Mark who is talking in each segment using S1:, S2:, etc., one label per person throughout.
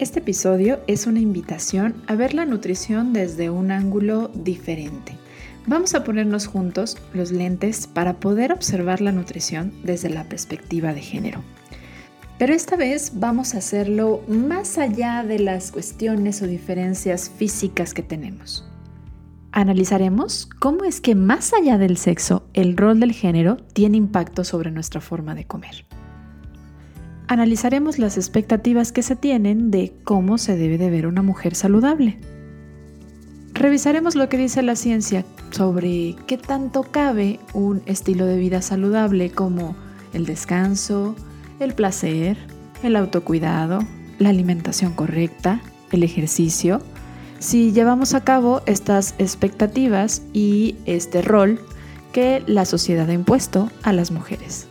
S1: Este episodio es una invitación a ver la nutrición desde un ángulo diferente. Vamos a ponernos juntos los lentes para poder observar la nutrición desde la perspectiva de género. Pero esta vez vamos a hacerlo más allá de las cuestiones o diferencias físicas que tenemos. Analizaremos cómo es que más allá del sexo, el rol del género tiene impacto sobre nuestra forma de comer. Analizaremos las expectativas que se tienen de cómo se debe de ver una mujer saludable. Revisaremos lo que dice la ciencia sobre qué tanto cabe un estilo de vida saludable como el descanso, el placer, el autocuidado, la alimentación correcta, el ejercicio, si llevamos a cabo estas expectativas y este rol que la sociedad ha impuesto a las mujeres.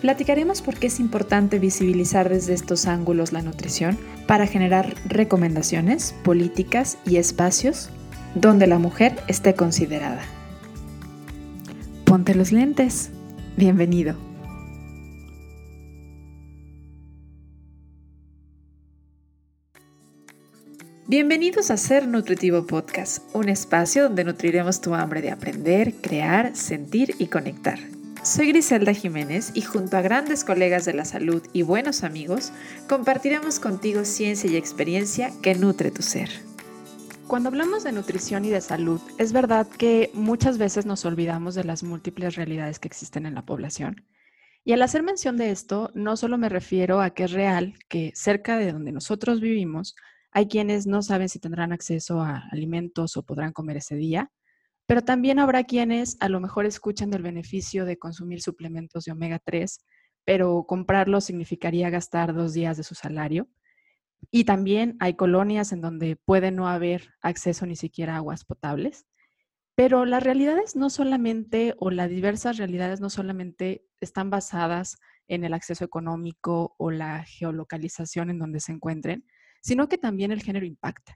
S1: Platicaremos por qué es importante visibilizar desde estos ángulos la nutrición para generar recomendaciones, políticas y espacios donde la mujer esté considerada. Ponte los lentes. Bienvenido. Bienvenidos a Ser Nutritivo Podcast, un espacio donde nutriremos tu hambre de aprender, crear, sentir y conectar. Soy Griselda Jiménez y junto a grandes colegas de la salud y buenos amigos, compartiremos contigo ciencia y experiencia que nutre tu ser. Cuando hablamos de nutrición y de salud, es verdad que muchas veces nos olvidamos de las múltiples realidades que existen en la población. Y al hacer mención de esto, no solo me refiero a que es real que cerca de donde nosotros vivimos hay quienes no saben si tendrán acceso a alimentos o podrán comer ese día, pero también habrá quienes a lo mejor escuchan del beneficio de consumir suplementos de omega 3, pero comprarlos significaría gastar dos días de su salario. Y también hay colonias en donde puede no haber acceso ni siquiera a aguas potables. Pero las realidades no solamente, o las diversas realidades no solamente están basadas en el acceso económico o la geolocalización en donde se encuentren, sino que también el género impacta.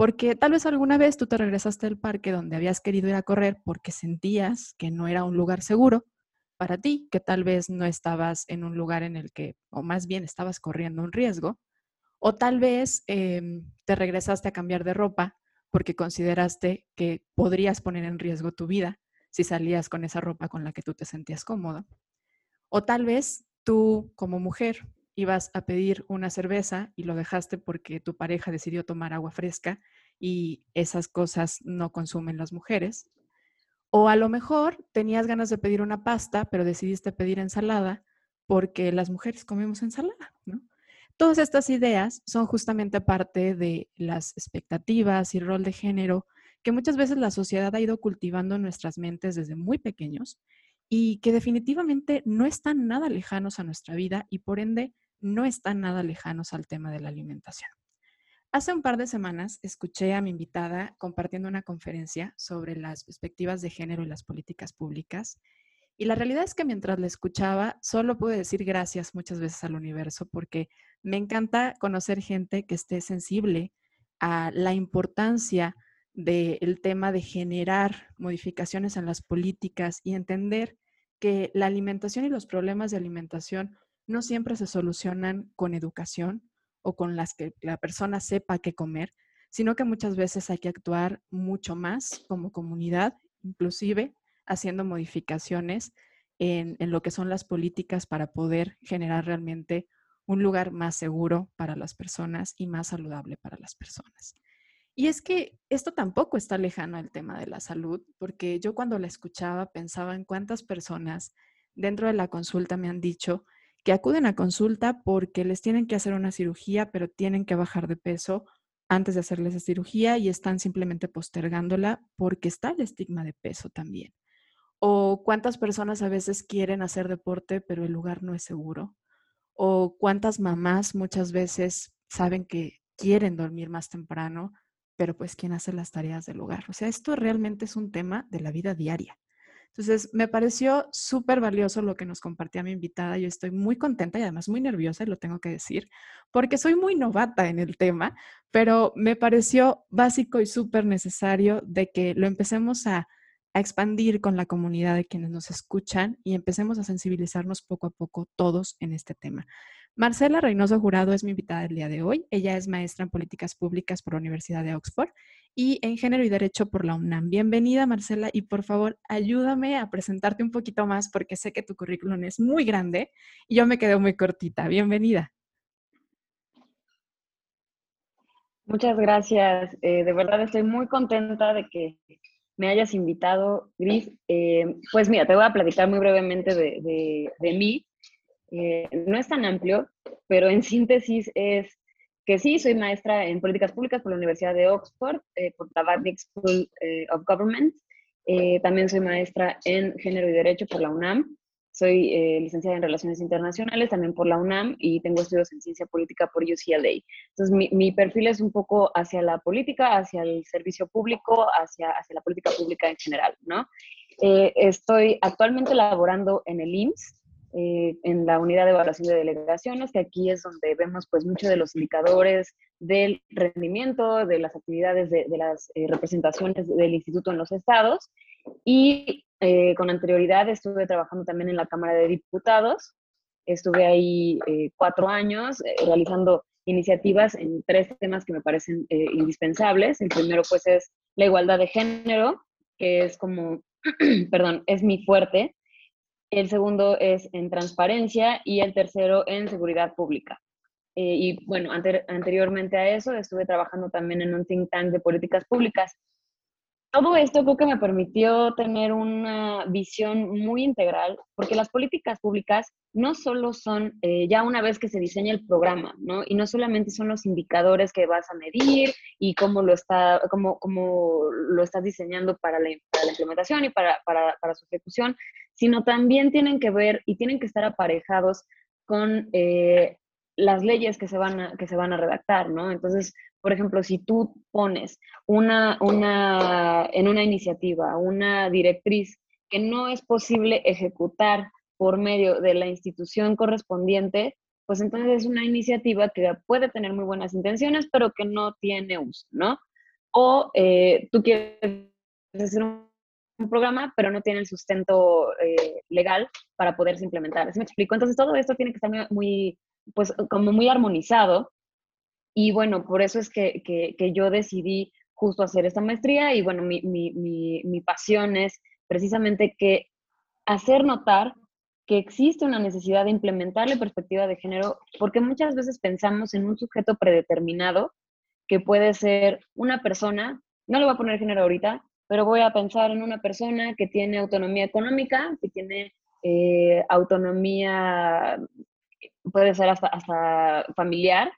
S1: Porque tal vez alguna vez tú te regresaste al parque donde habías querido ir a correr porque sentías que no era un lugar seguro para ti, que tal vez no estabas en un lugar en el que, o más bien estabas corriendo un riesgo, o tal vez em, te regresaste a cambiar de ropa porque consideraste que podrías poner en riesgo tu vida si salías con esa ropa con la que tú te sentías cómodo. O tal vez tú como mujer ibas a pedir una cerveza y lo dejaste porque tu pareja decidió tomar agua fresca y esas cosas no consumen las mujeres. O a lo mejor tenías ganas de pedir una pasta, pero decidiste pedir ensalada porque las mujeres comemos ensalada, ¿no? Todas estas ideas son justamente parte de las expectativas y rol de género que muchas veces la sociedad ha ido cultivando en nuestras mentes desde muy pequeños y que definitivamente no están nada lejanos a nuestra vida y por ende no están nada lejanos al tema de la alimentación. Hace un par de semanas escuché a mi invitada compartiendo una conferencia sobre las perspectivas de género y las políticas públicas. Y la realidad es que mientras la escuchaba, solo pude decir gracias muchas veces al universo porque me encanta conocer gente que esté sensible a la importancia del tema de generar modificaciones en las políticas y entender que la alimentación y los problemas de alimentación no siempre se solucionan con educación o con las que la persona sepa qué comer, sino que muchas veces hay que actuar mucho más como comunidad, inclusive haciendo modificaciones en, en, lo que son las políticas para poder generar realmente un lugar más seguro para las personas y más saludable para las personas. Y es que esto tampoco está lejano al tema de la salud, porque yo cuando la escuchaba pensaba en cuántas personas dentro de la consulta me han dicho que acuden a consulta porque les tienen que hacer una cirugía, pero tienen que bajar de peso antes de hacerles esa cirugía y están simplemente postergándola porque está el estigma de peso también. O cuántas personas a veces quieren hacer deporte, pero el lugar no es seguro. O cuántas mamás muchas veces saben que quieren dormir más temprano, pero pues quién hace las tareas del hogar. O sea, esto realmente es un tema de la vida diaria. Entonces, me pareció súper valioso lo que nos compartía mi invitada. Yo estoy muy contenta y además muy nerviosa, y lo tengo que decir, porque soy muy novata en el tema, pero me pareció básico y súper necesario de que lo empecemos a, a expandir con la comunidad de quienes nos escuchan y empecemos a sensibilizarnos poco a poco todos en este tema. Marcela Reynoso Jurado es mi invitada el día de hoy. Ella es maestra en políticas públicas por la Universidad de Oxford y en género y derecho por la UNAM. Bienvenida, Marcela, y por favor, ayúdame a presentarte un poquito más porque sé que tu currículum es muy grande y yo me quedé muy cortita. Bienvenida.
S2: Muchas gracias. Eh, de verdad estoy muy contenta de que me hayas invitado, Gris. Eh, pues mira, te voy a platicar muy brevemente de, mí. Eh, no es tan amplio, pero en síntesis es que sí, soy maestra en políticas públicas por la Universidad de Oxford, por la Bardick School of Government. también soy maestra en género y derecho por la UNAM. Soy eh, licenciada en Relaciones Internacionales también por la UNAM y tengo estudios en Ciencia Política por UCLA. Entonces, mi, mi perfil es un poco hacia la política, hacia el servicio público, hacia, hacia la política pública en general, ¿no? Eh, estoy actualmente laborando en el IMSS, eh, en la unidad de evaluación de delegaciones, que aquí es donde vemos pues muchos de los indicadores del rendimiento, de las actividades de, de las representaciones del instituto en los estados. Y eh, con anterioridad estuve trabajando también en la Cámara de Diputados. Estuve ahí eh, cuatro años eh, realizando iniciativas en tres temas que me parecen indispensables. El primero, pues, es la igualdad de género, que es como, perdón, es mi fuerte. El segundo es en transparencia y el tercero en seguridad pública. y bueno, anteriormente a eso estuve trabajando también en un think tank de políticas públicas todo esto creo que me permitió tener una visión muy integral, porque las políticas públicas no solo son eh, ya una vez que se diseña el programa, ¿no? Y no solamente son los indicadores que vas a medir y cómo lo, está, cómo, cómo lo estás diseñando para la, implementación y para, para, para, su ejecución, sino también tienen que ver y tienen que estar aparejados con eh, las leyes que se, van a, que se van a redactar, ¿no? Entonces, por ejemplo, si tú pones una, una, en una iniciativa una directriz que no es posible ejecutar por medio de la institución correspondiente, pues entonces es una iniciativa que puede tener muy buenas intenciones, pero que no tiene uso, ¿no? O eh, tú quieres hacer un, programa, pero no tiene el sustento eh, legal para poderse implementar. ¿Sí me explico? Entonces todo esto tiene que estar muy, pues como muy armonizado y bueno, por eso es que, que, yo decidí justo hacer esta maestría y bueno, mi, mi, mi, pasión es precisamente que hacer notar que existe una necesidad de implementar la perspectiva de género, porque muchas veces pensamos en un sujeto predeterminado, que puede ser una persona, no le voy a poner género ahorita, pero voy a pensar en una persona que tiene autonomía económica, que tiene eh, autonomía, puede ser hasta, familiar,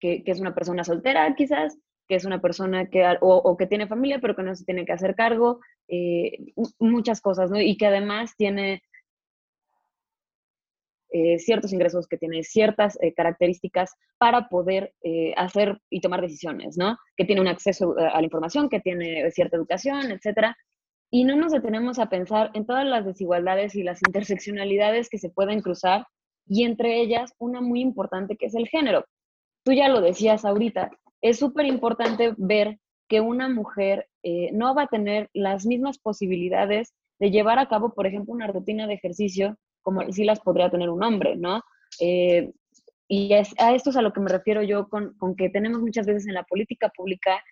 S2: que, es una persona soltera quizás, que es una persona que, o, que tiene familia, pero que no se tiene que hacer cargo, eh, muchas cosas, ¿no? Y que además tiene eh, ciertos ingresos, que tiene ciertas eh, características para poder hacer y tomar decisiones, ¿no? Que tiene un acceso a la información, que tiene cierta educación, etcétera. Y no nos detenemos a pensar en todas las desigualdades y las interseccionalidades que se pueden cruzar, y entre ellas una muy importante que es el género tú ya lo decías ahorita, es súper importante ver que una mujer eh, no va a tener las mismas posibilidades de llevar a cabo, por ejemplo, una rutina de ejercicio como si las podría tener un hombre, ¿no? Eh, y a esto es a lo que me refiero yo con, con, que tenemos muchas veces en la política pública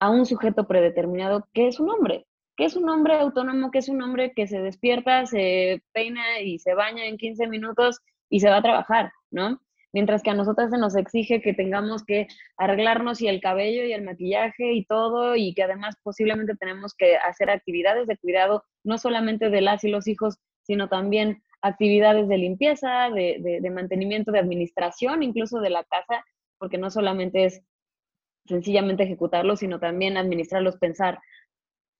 S2: a un sujeto predeterminado que es un hombre, que es un hombre autónomo, que es un hombre que se despierta, se peina y se baña en 15 minutos y se va a trabajar, ¿no? mientras que a nosotras se nos exige que tengamos que arreglarnos y el cabello y el maquillaje y todo, y que además posiblemente tenemos que hacer actividades de cuidado, no solamente de las y los hijos, sino también actividades de limpieza, de, de mantenimiento, de administración, incluso de la casa, porque no solamente es sencillamente ejecutarlo, sino también administrarlos, pensar,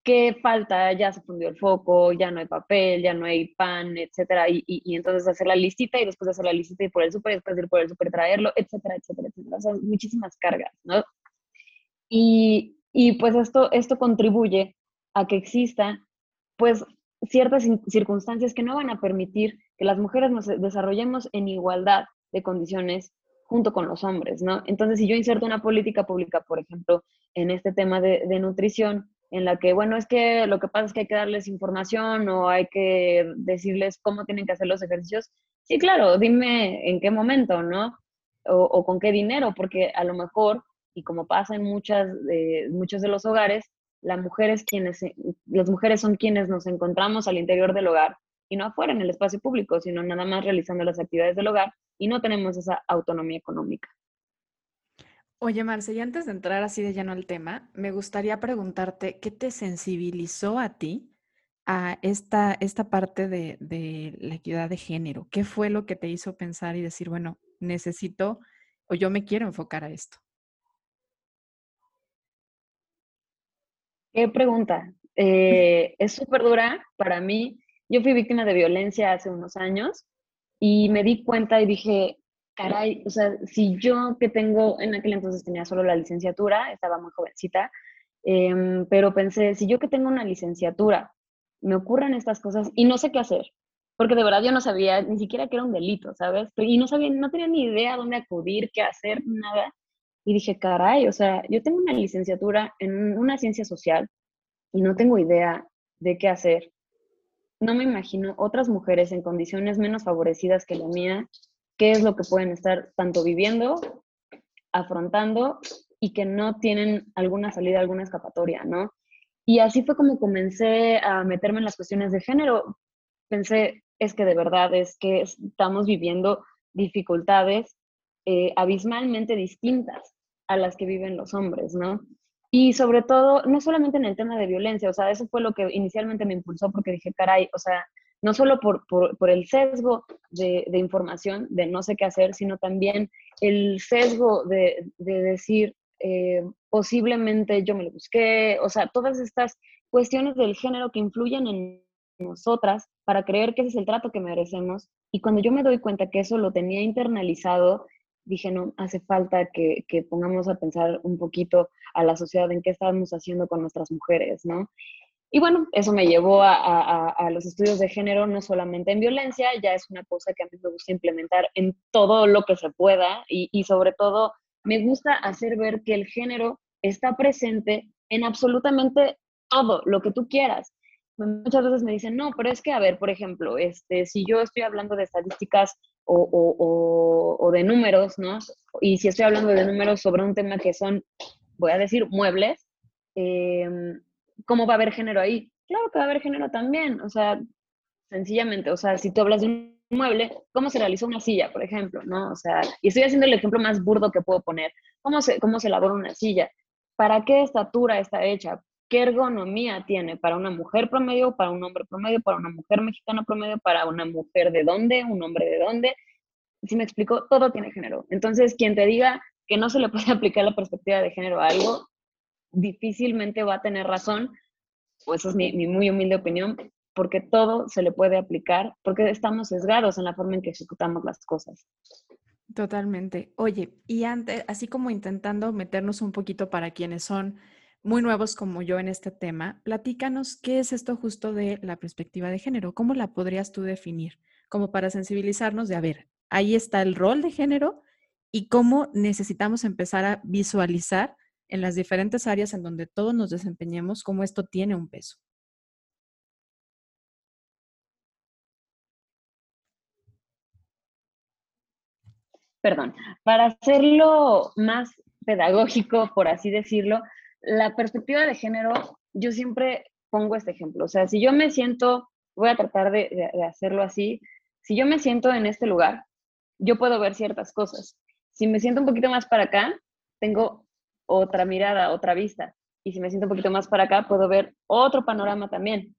S2: ¿qué falta? Ya se fundió el foco, ya no hay papel, ya no hay pan, etcétera, y, y, entonces hacer la listita y después hacer la listita y por el súper, y después ir por el súper traerlo, etcétera, etcétera, etcétera. O sea, muchísimas cargas, ¿no? Y, y pues esto, esto contribuye a que exista, pues, ciertas circunstancias que no van a permitir que las mujeres nos desarrollemos en igualdad de condiciones junto con los hombres, ¿no? Entonces, si yo inserto una política pública, por ejemplo, en este tema de, de nutrición, en la que, bueno, es que lo que pasa es que hay que darles información o hay que decirles cómo tienen que hacer los ejercicios. Sí, claro, dime en qué momento, ¿no? O, con qué dinero, porque a lo mejor, y como pasa en muchas, muchos de los hogares, las mujeres, quienes, las mujeres son quienes nos encontramos al interior del hogar y no afuera en el espacio público, sino nada más realizando las actividades del hogar y no tenemos esa autonomía económica.
S1: Oye, Marce, y antes de entrar así de lleno al tema, me gustaría preguntarte, ¿qué te sensibilizó a ti a esta, esta parte de, de la equidad de género? ¿Qué fue lo que te hizo pensar y decir, bueno, necesito o yo me quiero enfocar a esto?
S2: Qué pregunta. Eh, es súper dura para mí. Yo fui víctima de violencia hace unos años y me di cuenta y dije, caray, o sea, si yo que tengo, en aquel entonces tenía solo la licenciatura, estaba muy jovencita, em, pero pensé, si yo que tengo una licenciatura, me ocurren estas cosas y no sé qué hacer, porque de verdad yo no sabía ni siquiera que era un delito, ¿sabes? Y no sabía, no tenía ni idea dónde acudir, qué hacer, nada. Y dije, caray, o sea, yo tengo una licenciatura en una ciencia social y no tengo idea de qué hacer. No me imagino otras mujeres en condiciones menos favorecidas que la mía qué es lo que pueden estar tanto viviendo, afrontando y que no tienen alguna salida, alguna escapatoria, ¿no? Y así fue como comencé a meterme en las cuestiones de género. Pensé, es que de verdad es que estamos viviendo dificultades eh, abismalmente distintas a las que viven los hombres, ¿no? Y sobre todo, no solamente en el tema de violencia, o sea, eso fue lo que inicialmente me impulsó porque dije, caray, o sea, no solo por, por, el sesgo de, de, información, de no sé qué hacer, sino también el sesgo de, de decir, eh, posiblemente yo me lo busqué, o sea, todas estas cuestiones del género que influyen en nosotras para creer que ese es el trato que merecemos. Y cuando yo me doy cuenta que eso lo tenía internalizado, dije, no, hace falta que, que pongamos a pensar un poquito a la sociedad en qué estamos haciendo con nuestras mujeres, ¿no? Y bueno, eso me llevó a, los estudios de género, no solamente en violencia, ya es una cosa que a mí me gusta implementar en todo lo que se pueda y, sobre todo me gusta hacer ver que el género está presente en absolutamente todo lo que tú quieras. Muchas veces me dicen, no, pero es que, a ver, por ejemplo, este, si yo estoy hablando de estadísticas o, de números, ¿no? Y si estoy hablando de números sobre un tema que son, voy a decir, muebles, eh, ¿cómo va a haber género ahí? Claro que va a haber género también, o sea, sencillamente, o sea, si tú hablas de un mueble, ¿cómo se realiza una silla, por ejemplo? ¿No? O sea, y estoy haciendo el ejemplo más burdo que puedo poner. ¿Cómo se, cómo se elabora una silla? ¿Para qué estatura está hecha? ¿Qué ergonomía tiene para una mujer promedio, para un hombre promedio, para una mujer mexicana promedio, para una mujer de dónde, un hombre de dónde? Si me explico, todo tiene género. Entonces, quien te diga que no se le puede aplicar la perspectiva de género a algo, difícilmente va a tener razón, o eso es mi, muy humilde opinión, porque todo se le puede aplicar, porque estamos sesgados en la forma en que ejecutamos las cosas.
S1: Totalmente. Oye, y antes, así como intentando meternos un poquito para quienes son muy nuevos como yo en este tema, platícanos qué es esto justo de la perspectiva de género, cómo la podrías tú definir, como para sensibilizarnos de, a ver, ahí está el rol de género y cómo necesitamos empezar a visualizar en las diferentes áreas en donde todos nos desempeñemos, cómo esto tiene un peso.
S2: Perdón, para hacerlo más pedagógico, por así decirlo, la perspectiva de género, yo siempre pongo este ejemplo. O sea, si yo me siento, voy a tratar de, de hacerlo así, si yo me siento en este lugar, yo puedo ver ciertas cosas. Si me siento un poquito más para acá, tengo otra mirada, otra vista. Y si me siento un poquito más para acá, puedo ver otro panorama también.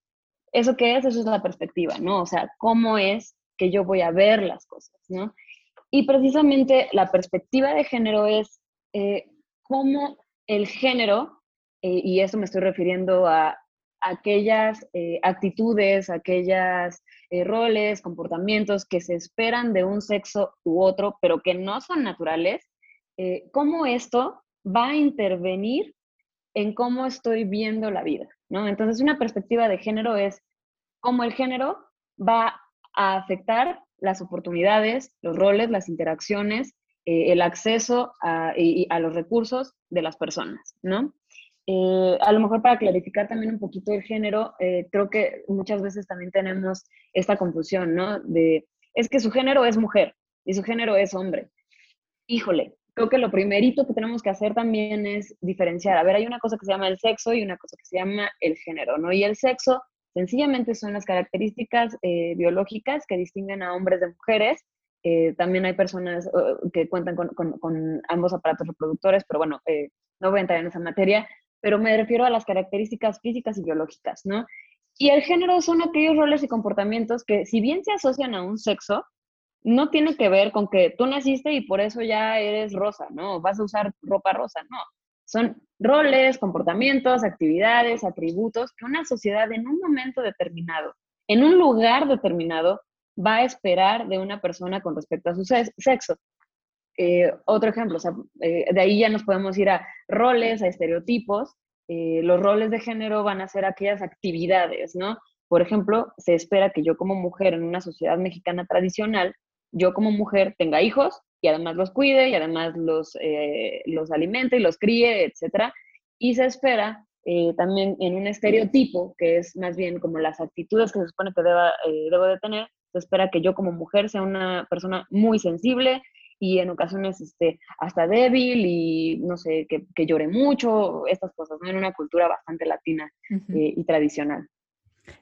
S2: ¿Eso qué es? Eso es la perspectiva, ¿no? O sea, cómo es que yo voy a ver las cosas, ¿no? Y precisamente la perspectiva de género es eh, cómo el género, eh, y eso me estoy refiriendo a aquellas eh, actitudes, aquellas roles, comportamientos que se esperan de un sexo u otro, pero que no son naturales, cómo esto va a intervenir en cómo estoy viendo la vida, ¿no? Entonces, una perspectiva de género es cómo el género va a afectar las oportunidades, los roles, las interacciones, eh, el acceso a, los recursos de las personas, ¿no? Eh, a lo mejor para clarificar también un poquito el género, eh, creo que muchas veces también tenemos esta confusión, ¿no? De, es que su género es mujer y su género es hombre. Híjole, creo que lo primerito que tenemos que hacer también es diferenciar. A ver, hay una cosa que se llama el sexo y una cosa que se llama el género, ¿no? Y el sexo sencillamente son las características eh, biológicas que distinguen a hombres de mujeres. también hay personas que cuentan con, con, ambos aparatos reproductores, pero bueno, no voy a entrar en esa materia pero me refiero a las características físicas y biológicas, ¿no? Y el género son aquellos roles y comportamientos que, si bien se asocian a un sexo, no tiene que ver con que tú naciste y por eso ya eres rosa, ¿no? Vas a usar ropa rosa, no. Son roles, comportamientos, actividades, atributos que una sociedad en un momento determinado, en un lugar determinado, va a esperar de una persona con respecto a su sexo. Eh, otro ejemplo, eh, de ahí ya nos podemos ir a roles, a estereotipos. Eh, los roles de género van a ser aquellas actividades, ¿no? Por ejemplo, se espera que yo como mujer en una sociedad mexicana tradicional, yo como mujer tenga hijos y además los cuide y además los, los alimente y los críe, etc. Y se espera también en un estereotipo, que es más bien como las actitudes que se supone que deba, debo de tener, se espera que yo como mujer sea una persona muy sensible, y en ocasiones este, hasta débil y no sé, que, que llore mucho, estas cosas, ¿no? En una cultura bastante latina eh, y tradicional.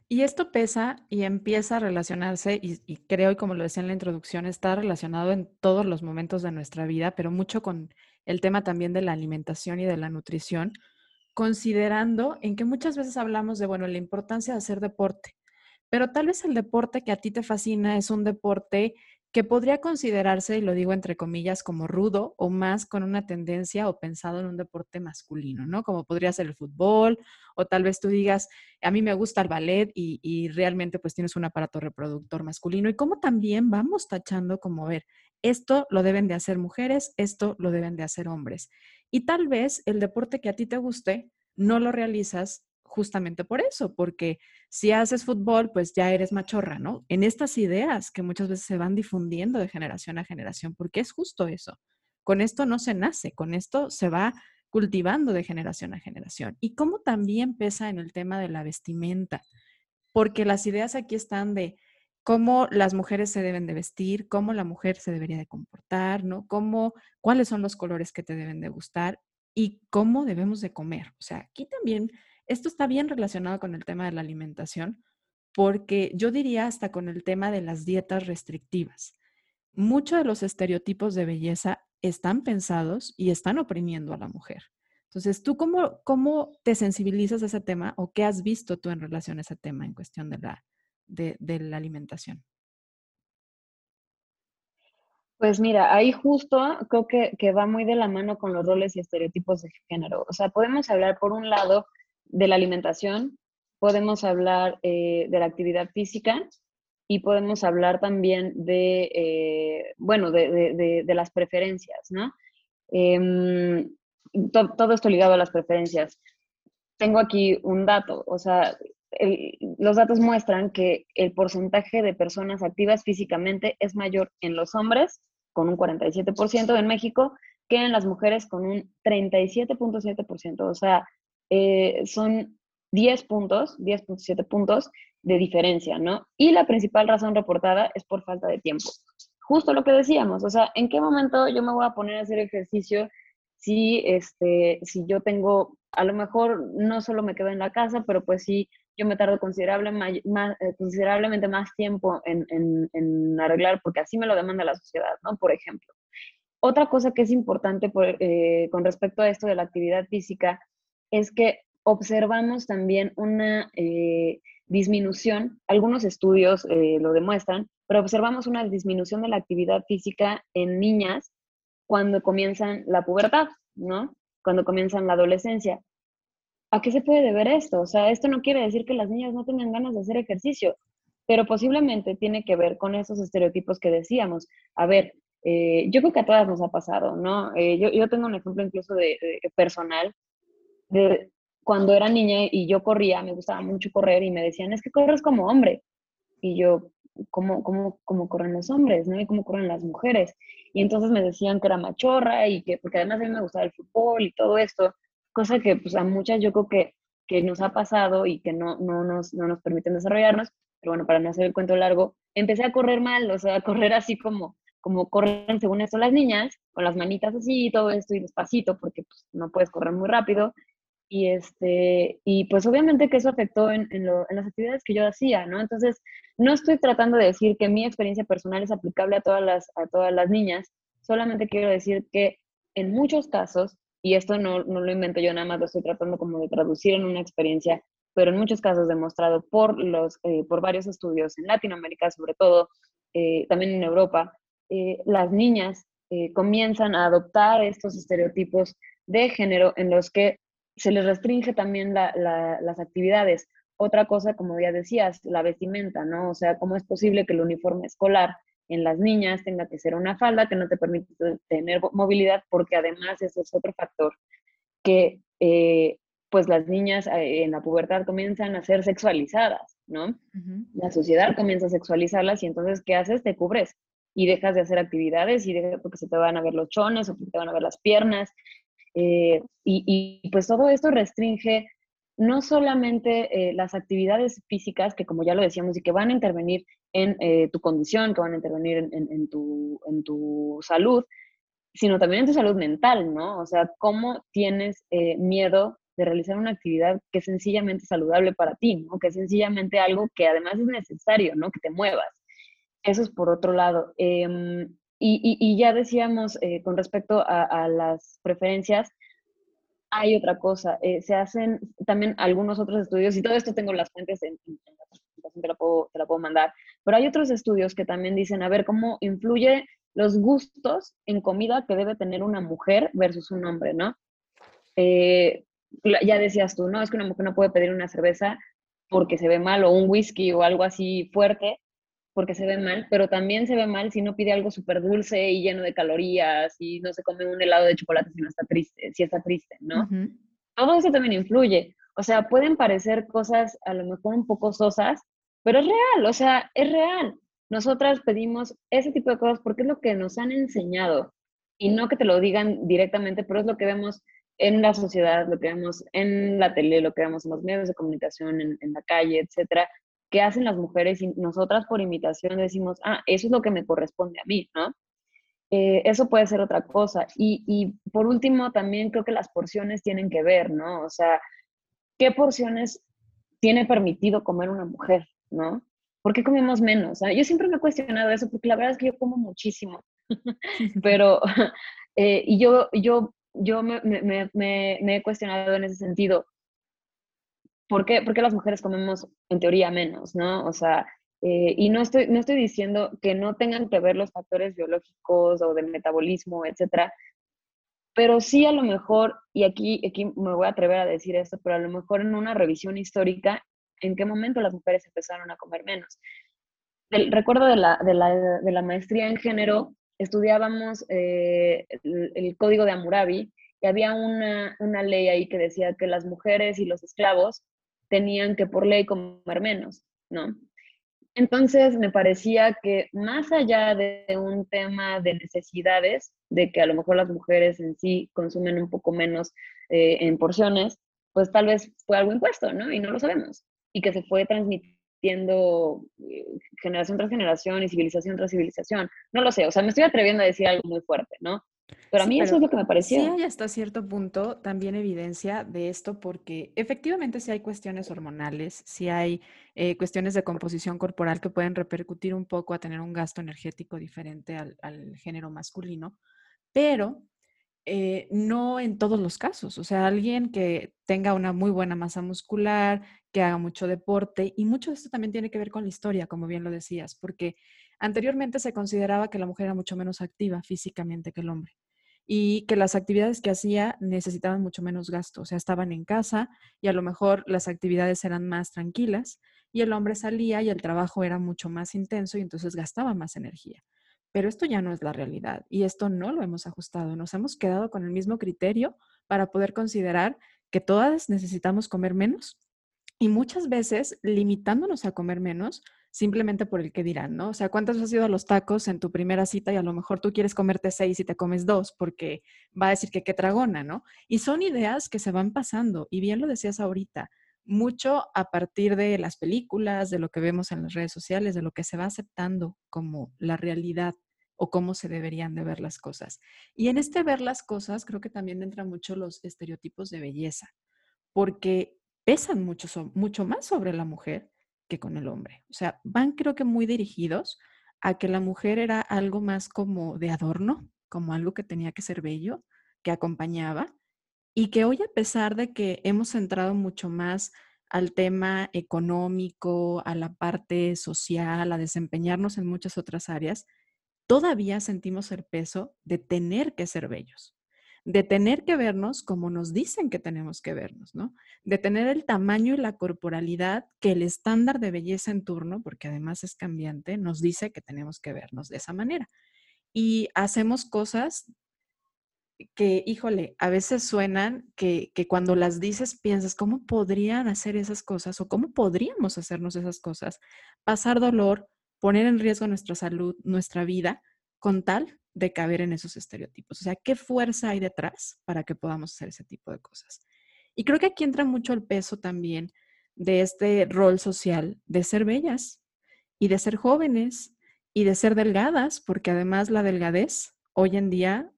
S1: Y esto pesa y empieza a relacionarse, y, y, creo, y como lo decía en la introducción, está relacionado en todos los momentos de nuestra vida, pero mucho con el tema también de la alimentación y de la nutrición, considerando en que muchas veces hablamos de, bueno, la importancia de hacer deporte, pero tal vez el deporte que a ti te fascina es un deporte que podría considerarse, y lo digo entre comillas, como rudo o más con una tendencia o pensado en un deporte masculino, ¿no? Como podría ser el fútbol, o tal vez tú digas, a mí me gusta el ballet y, realmente pues tienes un aparato reproductor masculino, y cómo también vamos tachando como ver, esto lo deben de hacer mujeres, esto lo deben de hacer hombres. Y tal vez el deporte que a ti te guste, no lo realizas justamente por eso, porque si haces fútbol, pues ya eres machorra, ¿no? En estas ideas que muchas veces se van difundiendo de generación a generación, porque es justo eso. Con esto no se nace, con esto se va cultivando de generación a generación. Y cómo también pesa en el tema de la vestimenta, porque las ideas aquí están de cómo las mujeres se deben de vestir, cómo la mujer se debería de comportar, ¿no? Cómo, cuáles son los colores que te deben de gustar y cómo debemos de comer. O sea, aquí también esto está bien relacionado con el tema de la alimentación, porque yo diría hasta con el tema de las dietas restrictivas. Muchos de los estereotipos de belleza están pensados y están oprimiendo a la mujer. Entonces, ¿tú cómo, cómo te sensibilizas a ese tema o qué has visto tú en relación a ese tema en cuestión de la, de, la alimentación?
S2: Pues mira, ahí justo creo que, que, va muy de la mano con los roles y estereotipos de género. O sea, podemos hablar por un lado de la alimentación, podemos hablar eh, de la actividad física y podemos hablar también de, eh, bueno, de, las preferencias, ¿no? Em, todo esto ligado a las preferencias. Tengo aquí un dato, o sea, los datos muestran que el porcentaje de personas activas físicamente es mayor en los hombres, con un 47% en México, que en las mujeres con un 37.7%. O sea, eh, son 10 puntos, 10.7 puntos de diferencia, ¿no? Y la principal razón reportada es por falta de tiempo. Justo lo que decíamos, o sea, ¿en qué momento yo me voy a poner a hacer ejercicio si, este, si yo tengo, a lo mejor no solo me quedo en la casa, pero pues sí, yo me tardo considerable, más, eh, considerablemente más tiempo en, en, arreglar, porque así me lo demanda la sociedad, ¿no? Por ejemplo. Otra cosa que es importante eh, con respecto a esto de la actividad física es que observamos también una eh, disminución, algunos estudios eh, lo demuestran, pero observamos una disminución de la actividad física en niñas cuando comienzan la pubertad, ¿no? Cuando comienzan la adolescencia. ¿A qué se puede deber esto? O sea, esto no quiere decir que las niñas no tengan ganas de hacer ejercicio, pero posiblemente tiene que ver con esos estereotipos que decíamos. A ver, eh, yo creo que a todas nos ha pasado, ¿no? yo, yo, tengo un ejemplo incluso de personal de cuando era niña y yo corría, me gustaba mucho correr y me decían, es que corres como hombre. Y yo, ¿cómo, cómo, cómo corren los hombres? ¿no? Y cómo corren las mujeres. Y entonces me decían que era machorra y que, porque además a mí me gustaba el fútbol y todo esto. cosa que pues a muchas yo creo que, que nos ha pasado y que no, no, nos, no nos permiten desarrollarnos, pero bueno, para no hacer el cuento largo, empecé a correr mal, o sea, a correr así como, como corren según esto las niñas, con las manitas así y todo esto y despacito, porque pues, no puedes correr muy rápido. Y, este, y pues obviamente que eso afectó en, en, las actividades que yo hacía, ¿no? Entonces, no estoy tratando de decir que mi experiencia personal es aplicable a todas las, a todas las niñas, solamente quiero decir que en muchos casos, y esto no, no lo invento yo, nada más lo estoy tratando como de traducir en una experiencia, pero en muchos casos demostrado por, los, eh, por varios estudios en Latinoamérica, sobre todo, eh, también en Europa, eh, las niñas comienzan a adoptar estos estereotipos de género en los que se les restringe también las actividades. Otra cosa, como ya decías, la vestimenta, ¿no? O sea, ¿cómo es posible que el uniforme escolar en las niñas tenga que ser una falda que no te permite tener movilidad? Porque además ese es otro factor que eh, pues las niñas eh, en la pubertad comienzan a ser sexualizadas, ¿no? La sociedad comienza a sexualizarlas y entonces, ¿qué haces? Te cubres y dejas de hacer actividades y dejas porque se te van a ver los chones o porque te van a ver las piernas eh, y, pues todo esto restringe no solamente eh, las actividades físicas, que como ya lo decíamos, y que van a intervenir en eh, tu condición, que van a intervenir en, tu, en, tu, salud, sino también en tu salud mental, ¿no? O sea, cómo tienes miedo de realizar una actividad que es sencillamente saludable para ti, ¿no? Que es sencillamente algo que además es necesario, ¿no? Que te muevas. Eso es por otro lado. Em, y, ya decíamos eh, con respecto a, las preferencias, hay otra cosa. Eh, se hacen también algunos otros estudios, y todo esto tengo las fuentes en, la presentación, te la, puedo, te la puedo mandar, pero hay otros estudios que también dicen, a ver, cómo influye los gustos en comida que debe tener una mujer versus un hombre, ¿no? Eh, ya decías tú, ¿no? Es que una mujer no puede pedir una cerveza porque se ve mal o un whisky o algo así fuerte, porque se ve mal, pero también se ve mal si no pide algo súper dulce y lleno de calorías y no se come un helado de chocolate si no está triste, si está triste, ¿no? Todo eso también influye. O sea, pueden parecer cosas a lo mejor un poco sosas, pero es real, o sea, es real. Nosotras pedimos ese tipo de cosas porque es lo que nos han enseñado y no que te lo digan directamente, pero es lo que vemos en la sociedad, lo que vemos en la tele, lo que vemos en los medios de comunicación, en, en la calle, etcétera, qué hacen las mujeres y nosotras por imitación decimos, ah, eso es lo que me corresponde a mí, ¿no? Eh, eso puede ser otra cosa. Y, y, por último, también creo que las porciones tienen que ver, ¿no? O sea, ¿qué porciones tiene permitido comer una mujer, ¿no? ¿Por qué comemos menos? Yo siempre me he cuestionado eso, porque la verdad es que yo como muchísimo, pero, eh, y yo, yo, yo me, me he cuestionado en ese sentido, ¿por qué, las mujeres comemos en teoría menos, no? O sea, eh, y no estoy, no estoy diciendo que no tengan que ver los factores biológicos o del metabolismo, etcétera, pero sí a lo mejor, y aquí, aquí me voy a atrever a decir esto, pero a lo mejor en una revisión histórica, ¿en qué momento las mujeres empezaron a comer menos? El, recuerdo de la, de, la, de la, maestría en género, estudiábamos eh, el, el, código de Hammurabi y había una, una ley ahí que decía que las mujeres y los esclavos tenían que por ley comer menos, ¿no? Entonces me parecía que más allá de un tema de necesidades, de que a lo mejor las mujeres en sí consumen un poco menos eh, en porciones, pues tal vez fue algo impuesto, ¿no? Y no lo sabemos. Y que se fue transmitiendo eh, generación tras generación y civilización tras civilización. No lo sé, o sea, me estoy atreviendo a decir algo muy fuerte, ¿no? Pero a mí eso es lo que me pareció.
S1: Sí hay hasta cierto punto también evidencia de esto porque efectivamente sí hay cuestiones hormonales, sí hay eh, cuestiones de composición corporal que pueden repercutir un poco a tener un gasto energético diferente al, género masculino, pero eh, no en todos los casos. O sea, alguien que tenga una muy buena masa muscular, que haga mucho deporte, y mucho de esto también tiene que ver con la historia, como bien lo decías, porque anteriormente se consideraba que la mujer era mucho menos activa físicamente que el hombre y que las actividades que hacía necesitaban mucho menos gasto, o sea, estaban en casa y a lo mejor las actividades eran más tranquilas y el hombre salía y el trabajo era mucho más intenso y entonces gastaba más energía. Pero esto ya no es la realidad y esto no lo hemos ajustado, nos hemos quedado con el mismo criterio para poder considerar que todas necesitamos comer menos y muchas veces limitándonos a comer menos, simplemente por el que dirán, ¿no? O sea, ¿cuántas has ido a los tacos en tu primera cita y a lo mejor tú quieres comerte seis y te comes dos porque va a decir que qué tragona, ¿no? Y son ideas que se van pasando, y bien lo decías ahorita, mucho a partir de las películas, de lo que vemos en las redes sociales, de lo que se va aceptando como la realidad o cómo se deberían de ver las cosas. Y en este ver las cosas creo que también entran mucho los estereotipos de belleza, porque pesan mucho, mucho más sobre la mujer que con el hombre. O sea, van creo que muy dirigidos a que la mujer era algo más como de adorno, como algo que tenía que ser bello, que acompañaba, y que hoy a pesar de que hemos centrado mucho más al tema económico, a la parte social, a desempeñarnos en muchas otras áreas, todavía sentimos el peso de tener que ser bellos de tener que vernos como nos dicen que tenemos que vernos, ¿no? De tener el tamaño y la corporalidad que el estándar de belleza en turno, porque además es cambiante, nos dice que tenemos que vernos de esa manera. Y hacemos cosas que, híjole, a veces suenan que, que cuando las dices piensas, ¿cómo podrían hacer esas cosas o cómo podríamos hacernos esas cosas? Pasar dolor, poner en riesgo nuestra salud, nuestra vida, con tal de caber en esos estereotipos. O sea, ¿qué fuerza hay detrás para que podamos hacer ese tipo de cosas? Y creo que aquí entra mucho el peso también de este rol social de ser bellas y de ser jóvenes y de ser delgadas, porque además la delgadez hoy en día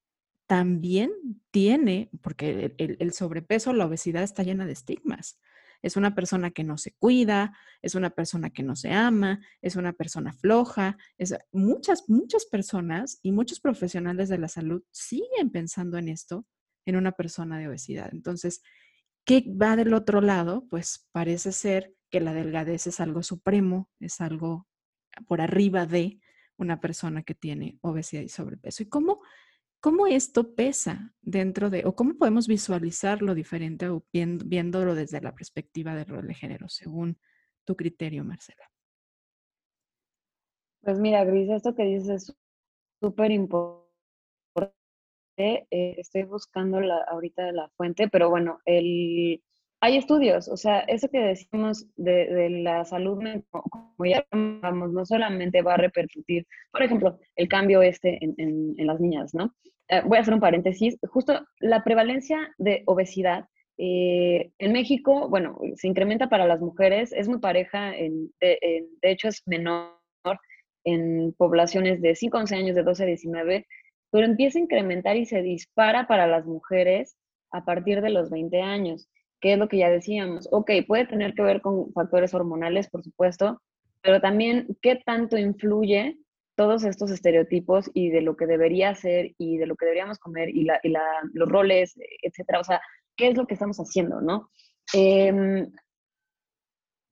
S1: también tiene, porque el, el sobrepeso, la obesidad está llena de estigmas es una persona que no se cuida, es una persona que no se ama, es una persona floja. Es, muchas, muchas personas y muchos profesionales de la salud siguen pensando en esto en una persona de obesidad. Entonces, ¿qué va del otro lado? Pues parece ser que la delgadez es algo supremo, es algo por arriba de una persona que tiene obesidad y sobrepeso. ¿Y cómo ¿Cómo esto pesa dentro de, o cómo podemos visualizarlo diferente viéndolo desde la perspectiva del rol de género, según tu criterio, Marcela?
S2: Pues mira, Gris, esto que dices es súper importante. Eh, estoy buscando la, ahorita la fuente, pero bueno, el, hay estudios, o sea, eso que decimos de, la salud como ya vamos, no solamente va a repercutir, por ejemplo, el cambio este en las niñas, ¿no? Eh, voy a hacer un paréntesis, justo la prevalencia de obesidad eh, en México, bueno, se incrementa para las mujeres, es muy pareja, de, hecho es menor en poblaciones de 5 a 11 años, de 12 a 19, pero empieza a incrementar y se dispara para las mujeres a partir de los 20 años, que es lo que ya decíamos. Ok, puede tener que ver con factores hormonales, por supuesto, pero también qué tanto influye todos estos estereotipos y de lo que debería ser y de lo que deberíamos comer y, la, y la, los roles, etcétera. O sea, ¿qué es lo que estamos haciendo, no? Em,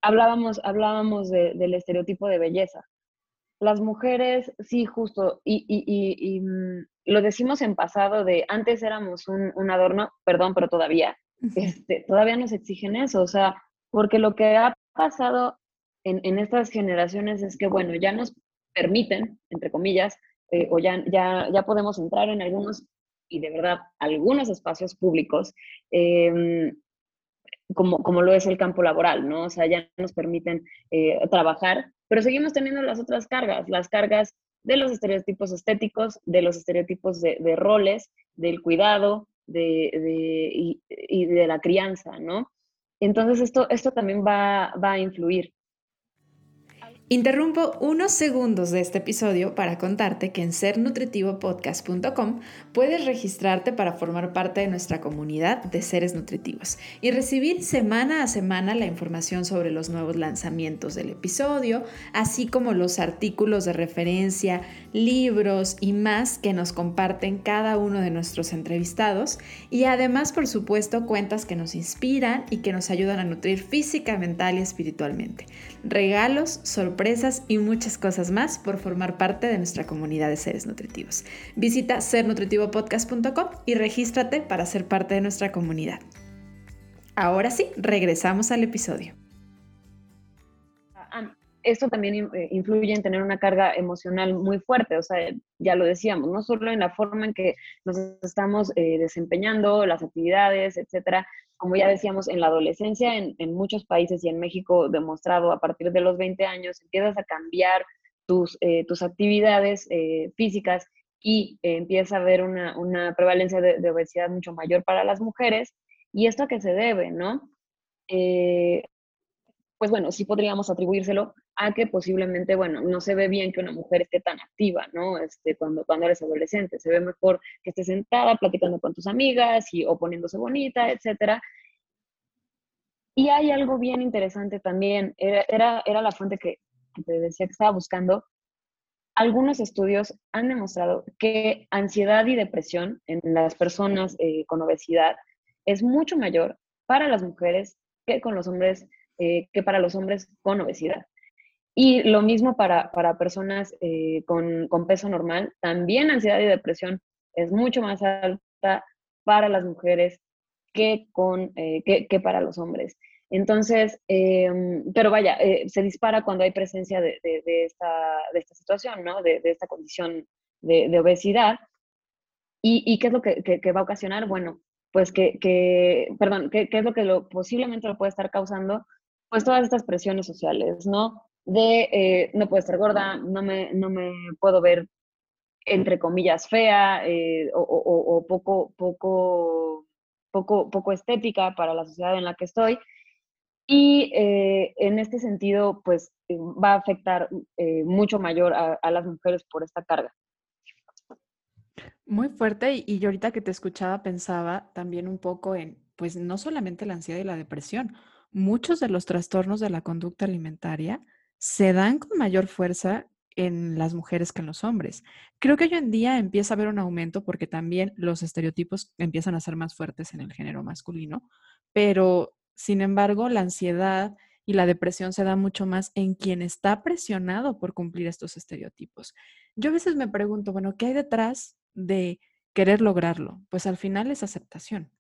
S2: hablábamos hablábamos del estereotipo de belleza. Las mujeres, sí, justo, y, y, y, mm, lo decimos en pasado de antes éramos un, un adorno, perdón, pero todavía, este, todavía nos exigen eso, o sea, porque lo que ha pasado en, en, estas generaciones es que, bueno, ya nos permiten, entre comillas, eh, o ya, ya, ya podemos entrar en algunos, y de verdad, algunos espacios públicos, em, como, como lo es el campo laboral, ¿no? O sea, ya nos permiten eh, trabajar, pero seguimos teniendo las otras cargas, las cargas de los estereotipos estéticos, de los estereotipos de, roles, del cuidado de, de, y, y, de la crianza, ¿no? Entonces esto, esto también va, va a influir.
S1: Interrumpo unos segundos de este episodio para contarte que en sernutritivopodcast.com puedes registrarte para formar parte de nuestra comunidad de seres nutritivos y recibir semana a semana la información sobre los nuevos lanzamientos del episodio, así como los artículos de referencia, libros y más que nos comparten cada uno de nuestros entrevistados y además, por supuesto, cuentas que nos inspiran y que nos ayudan a nutrir física, mental y espiritualmente. Regalos, sorpresas, y muchas cosas más por formar parte de nuestra comunidad de seres nutritivos. Visita sernutritivopodcast.com y regístrate para ser parte de nuestra comunidad. Ahora sí, regresamos al episodio.
S2: esto también eh, influye en tener una carga emocional muy fuerte, o sea, ya lo decíamos, no solo en la forma en que nos estamos eh, desempeñando, las actividades, etcétera, como ya decíamos, en la adolescencia, en, muchos países y en México demostrado a partir de los 20 años, empiezas a cambiar tus, eh, tus actividades físicas y empieza a haber una, una prevalencia de, de, obesidad mucho mayor para las mujeres. ¿Y esto a qué se debe, no? Pues bueno, sí podríamos atribuírselo a que posiblemente, bueno, no se ve bien que una mujer esté tan activa, ¿no? Este, cuando, cuando eres adolescente, se ve mejor que esté sentada platicando con tus amigas y, o poniéndose bonita, etcétera. Y hay algo bien interesante también, era, era, la fuente que, te decía que estaba buscando. Algunos estudios han demostrado que ansiedad y depresión en las personas eh, con obesidad es mucho mayor para las mujeres que con los hombres eh, que para los hombres con obesidad. Y lo mismo para, para personas eh, con, con, peso normal. También ansiedad y depresión es mucho más alta para las mujeres que, con, eh, que, que, para los hombres. Entonces, em, pero vaya, se dispara cuando hay presencia de, de, esta, de esta, situación, ¿no? de, esta condición de, obesidad. ¿Y, ¿Y, qué es lo que, que, va a ocasionar? Bueno, pues que, que perdón, ¿qué, es lo que lo, posiblemente lo puede estar causando? Pues todas estas presiones sociales, ¿no? De eh, no puedo estar gorda, no me, no me puedo ver entre comillas fea eh, o, poco, poco, poco, poco estética para la sociedad en la que estoy. Y eh, en este sentido, pues va a afectar mucho mayor a, a, las mujeres por esta carga.
S1: Muy fuerte y, y yo ahorita que te escuchaba pensaba también un poco en, pues no solamente la ansiedad y la depresión, muchos de los trastornos de la conducta alimentaria se dan con mayor fuerza en las mujeres que en los hombres. Creo que hoy en día empieza a haber un aumento porque también los estereotipos empiezan a ser más fuertes en el género masculino, pero sin embargo la ansiedad y la depresión se da mucho más en quien está presionado por cumplir estos estereotipos. Yo a veces me pregunto, bueno, ¿qué hay detrás de querer lograrlo? Pues al final es aceptación.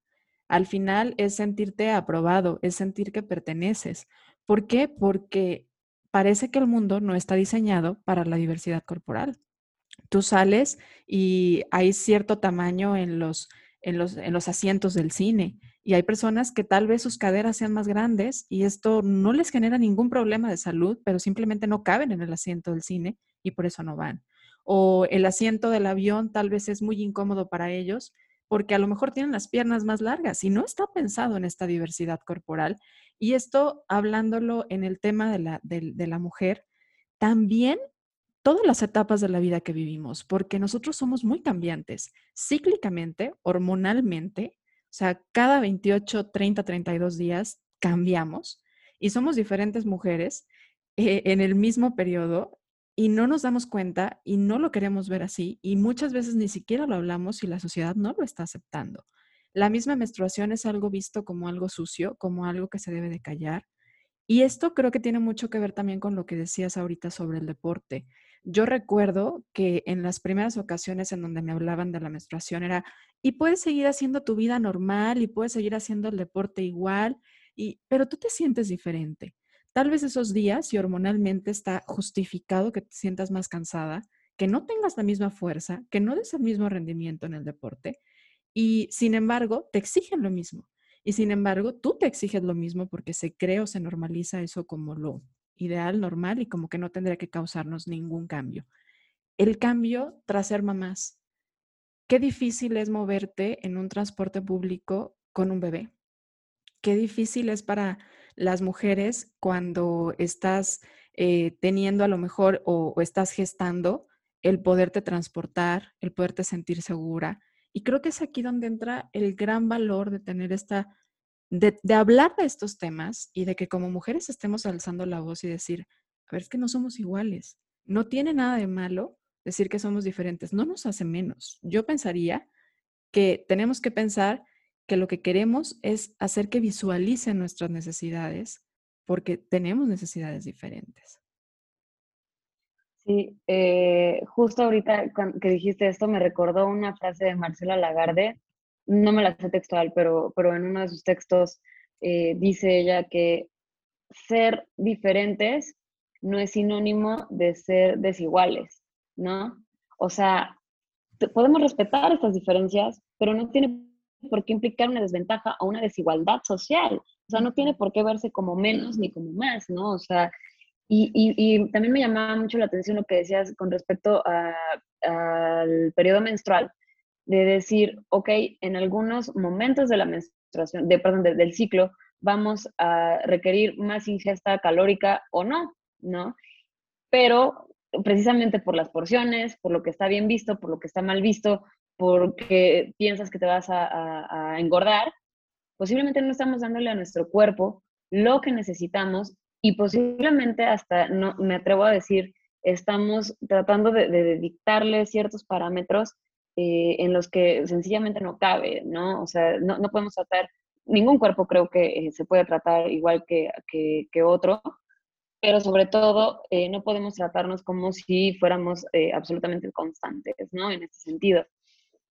S1: Al final es sentirte aprobado, es sentir que perteneces. ¿Por qué? Porque parece que el mundo no está diseñado para la diversidad corporal. Tú sales y hay cierto tamaño en los, en los, en los asientos del cine y hay personas que tal vez sus caderas sean más grandes y esto no les genera ningún problema de salud, pero simplemente no caben en el asiento del cine y por eso no van. O el asiento del avión tal vez es muy incómodo para ellos porque a lo mejor tienen las piernas más largas y no está pensado en esta diversidad corporal. Y esto, hablándolo en el tema de la, de, la mujer, también todas las etapas de la vida que vivimos, porque nosotros somos muy cambiantes, cíclicamente, hormonalmente, o sea, cada 28, 30, 32 días cambiamos y somos diferentes mujeres eh, en el mismo periodo y no nos damos cuenta y no lo queremos ver así y muchas veces ni siquiera lo hablamos y la sociedad no lo está aceptando. La misma menstruación es algo visto como algo sucio, como algo que se debe de callar. Y esto creo que tiene mucho que ver también con lo que decías ahorita sobre el deporte. Yo recuerdo que en las primeras ocasiones en donde me hablaban de la menstruación era, y puedes seguir haciendo tu vida normal y puedes seguir haciendo el deporte igual, y, pero tú te sientes diferente. Tal vez esos días, si hormonalmente está justificado que te sientas más cansada, que no tengas la misma fuerza, que no des el mismo rendimiento en el deporte, y sin embargo, te exigen lo mismo. Y sin embargo, tú te exiges lo mismo porque se cree o se normaliza eso como lo ideal, normal y como que no tendría que causarnos ningún cambio. El cambio tras ser mamás. Qué difícil es moverte en un transporte público con un bebé. Qué difícil es para las mujeres cuando estás eh, teniendo a lo mejor o, estás gestando el poderte transportar, el poderte sentir segura. Y creo que es aquí donde entra el gran valor de tener esta, de, de, hablar de estos temas y de que como mujeres estemos alzando la voz y decir, a ver, es que no somos iguales. No tiene nada de malo decir que somos diferentes, no nos hace menos. Yo pensaría que tenemos que pensar que lo que queremos es hacer que visualicen nuestras necesidades porque tenemos necesidades diferentes.
S2: Sí, eh, justo ahorita que dijiste esto me recordó una frase de Marcela Lagarde, no me la sé textual, pero, pero en uno de sus textos eh, dice ella que ser diferentes no es sinónimo de ser desiguales, ¿no? O sea, podemos respetar estas diferencias, pero no tiene por qué implicar una desventaja o una desigualdad social. O sea, no tiene por qué verse como menos ni como más, ¿no? O sea, y, y, también me llamaba mucho la atención lo que decías con respecto al periodo menstrual, de decir, ok, en algunos momentos de la menstruación, de, perdón, del ciclo, vamos a requerir más ingesta calórica o no, ¿no? Pero precisamente por las porciones, por lo que está bien visto, por lo que está mal visto, porque piensas que te vas a, engordar, posiblemente no estamos dándole a nuestro cuerpo lo que necesitamos y posiblemente hasta, no, me atrevo a decir, estamos tratando de, dictarle ciertos parámetros eh, en los que sencillamente no cabe, ¿no? O sea, no, podemos tratar, ningún cuerpo creo que eh, se puede tratar igual que, que otro, pero sobre todo eh, no podemos tratarnos como si fuéramos eh, absolutamente constantes, ¿no? En este sentido.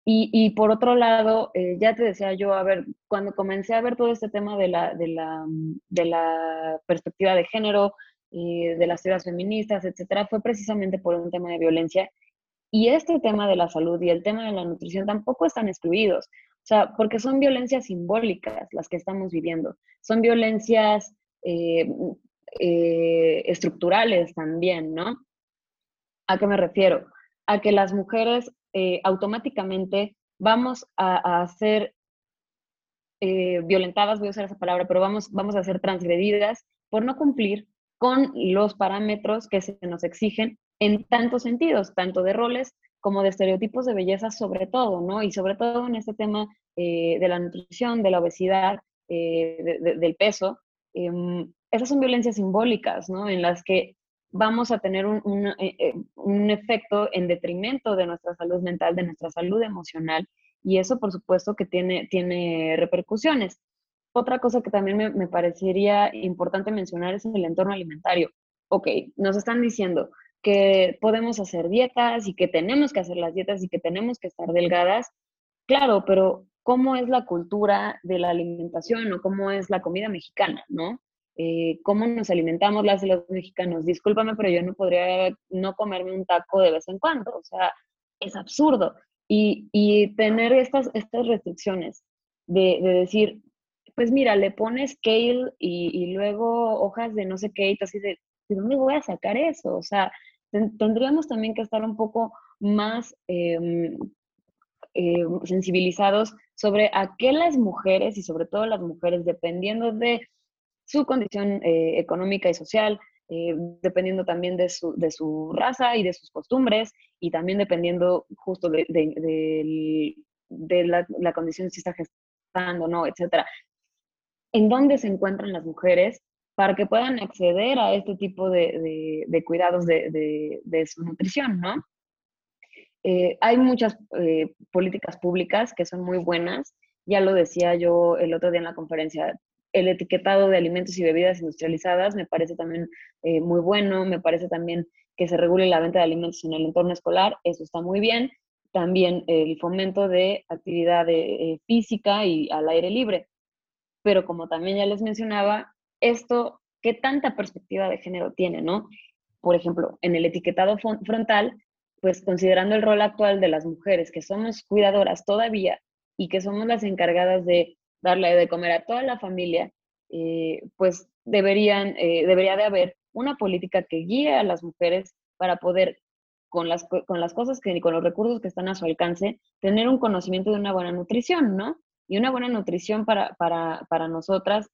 S2: Y, y por otro lado, eh, ya te decía yo, a ver, cuando comencé a ver todo este tema de la, de la, de la perspectiva de género, de las teorías feministas, etcétera, fue precisamente por un tema de violencia. Y este tema de la salud y el tema de la nutrición tampoco están excluidos. O sea, porque son violencias simbólicas las que estamos viviendo. Son violencias eh, estructurales también, ¿no? ¿A qué me refiero? A que las mujeres eh, automáticamente vamos a, ser eh, violentadas, voy a usar esa palabra, pero vamos, vamos a ser transgredidas por no cumplir con los parámetros que se nos exigen en tantos sentidos, tanto de roles como de estereotipos de belleza sobre todo, ¿no? Y sobre todo en este tema de la nutrición, de la obesidad, del peso, em, esas son violencias simbólicas, ¿no? En las que vamos a tener un, eh, eh, un, efecto en detrimento de nuestra salud mental, de nuestra salud emocional, y eso por supuesto que tiene, tiene repercusiones. Otra cosa que también me, me parecería importante mencionar es el entorno alimentario. Ok, nos están diciendo que podemos hacer dietas y que tenemos que hacer las dietas y que tenemos que estar delgadas. Claro, pero ¿cómo es la cultura de la alimentación o cómo es la comida mexicana, no? Eh, cómo nos alimentamos las los mexicanos. Discúlpame, pero yo no podría no comerme un taco de vez en cuando, o sea, es absurdo. Y, y tener estas, estas restricciones de, de, decir, pues mira, le pones kale y, y, luego hojas de no sé qué, y así de, ¿de dónde voy a sacar eso? O sea, tendríamos también que estar un poco más em, eh, sensibilizados sobre a qué las mujeres, y sobre todo las mujeres, dependiendo de su condición eh, económica y social, eh, dependiendo también de su, de su, raza y de sus costumbres, y también dependiendo justo de, de, la, la, condición si está gestando o no, etcétera. ¿En dónde se encuentran las mujeres para que puedan acceder a este tipo de, cuidados de, su nutrición, ¿no? Eh, hay muchas políticas públicas que son muy buenas, ya lo decía yo el otro día en la conferencia, el etiquetado de alimentos y bebidas industrializadas me parece también eh, muy bueno, me parece también que se regule la venta de alimentos en el entorno escolar, eso está muy bien. También el fomento de actividad eh, física y al aire libre. Pero como también ya les mencionaba, esto, ¿qué tanta perspectiva de género tiene, no? Por ejemplo, en el etiquetado frontal, pues considerando el rol actual de las mujeres, que somos cuidadoras todavía y que somos las encargadas de darle de comer a toda la familia, eh, pues deberían, eh, debería de haber una política que guíe a las mujeres para poder, con las, con las cosas que, con los recursos que están a su alcance, tener un conocimiento de una buena nutrición, ¿no? Y una buena nutrición para, para, para nosotras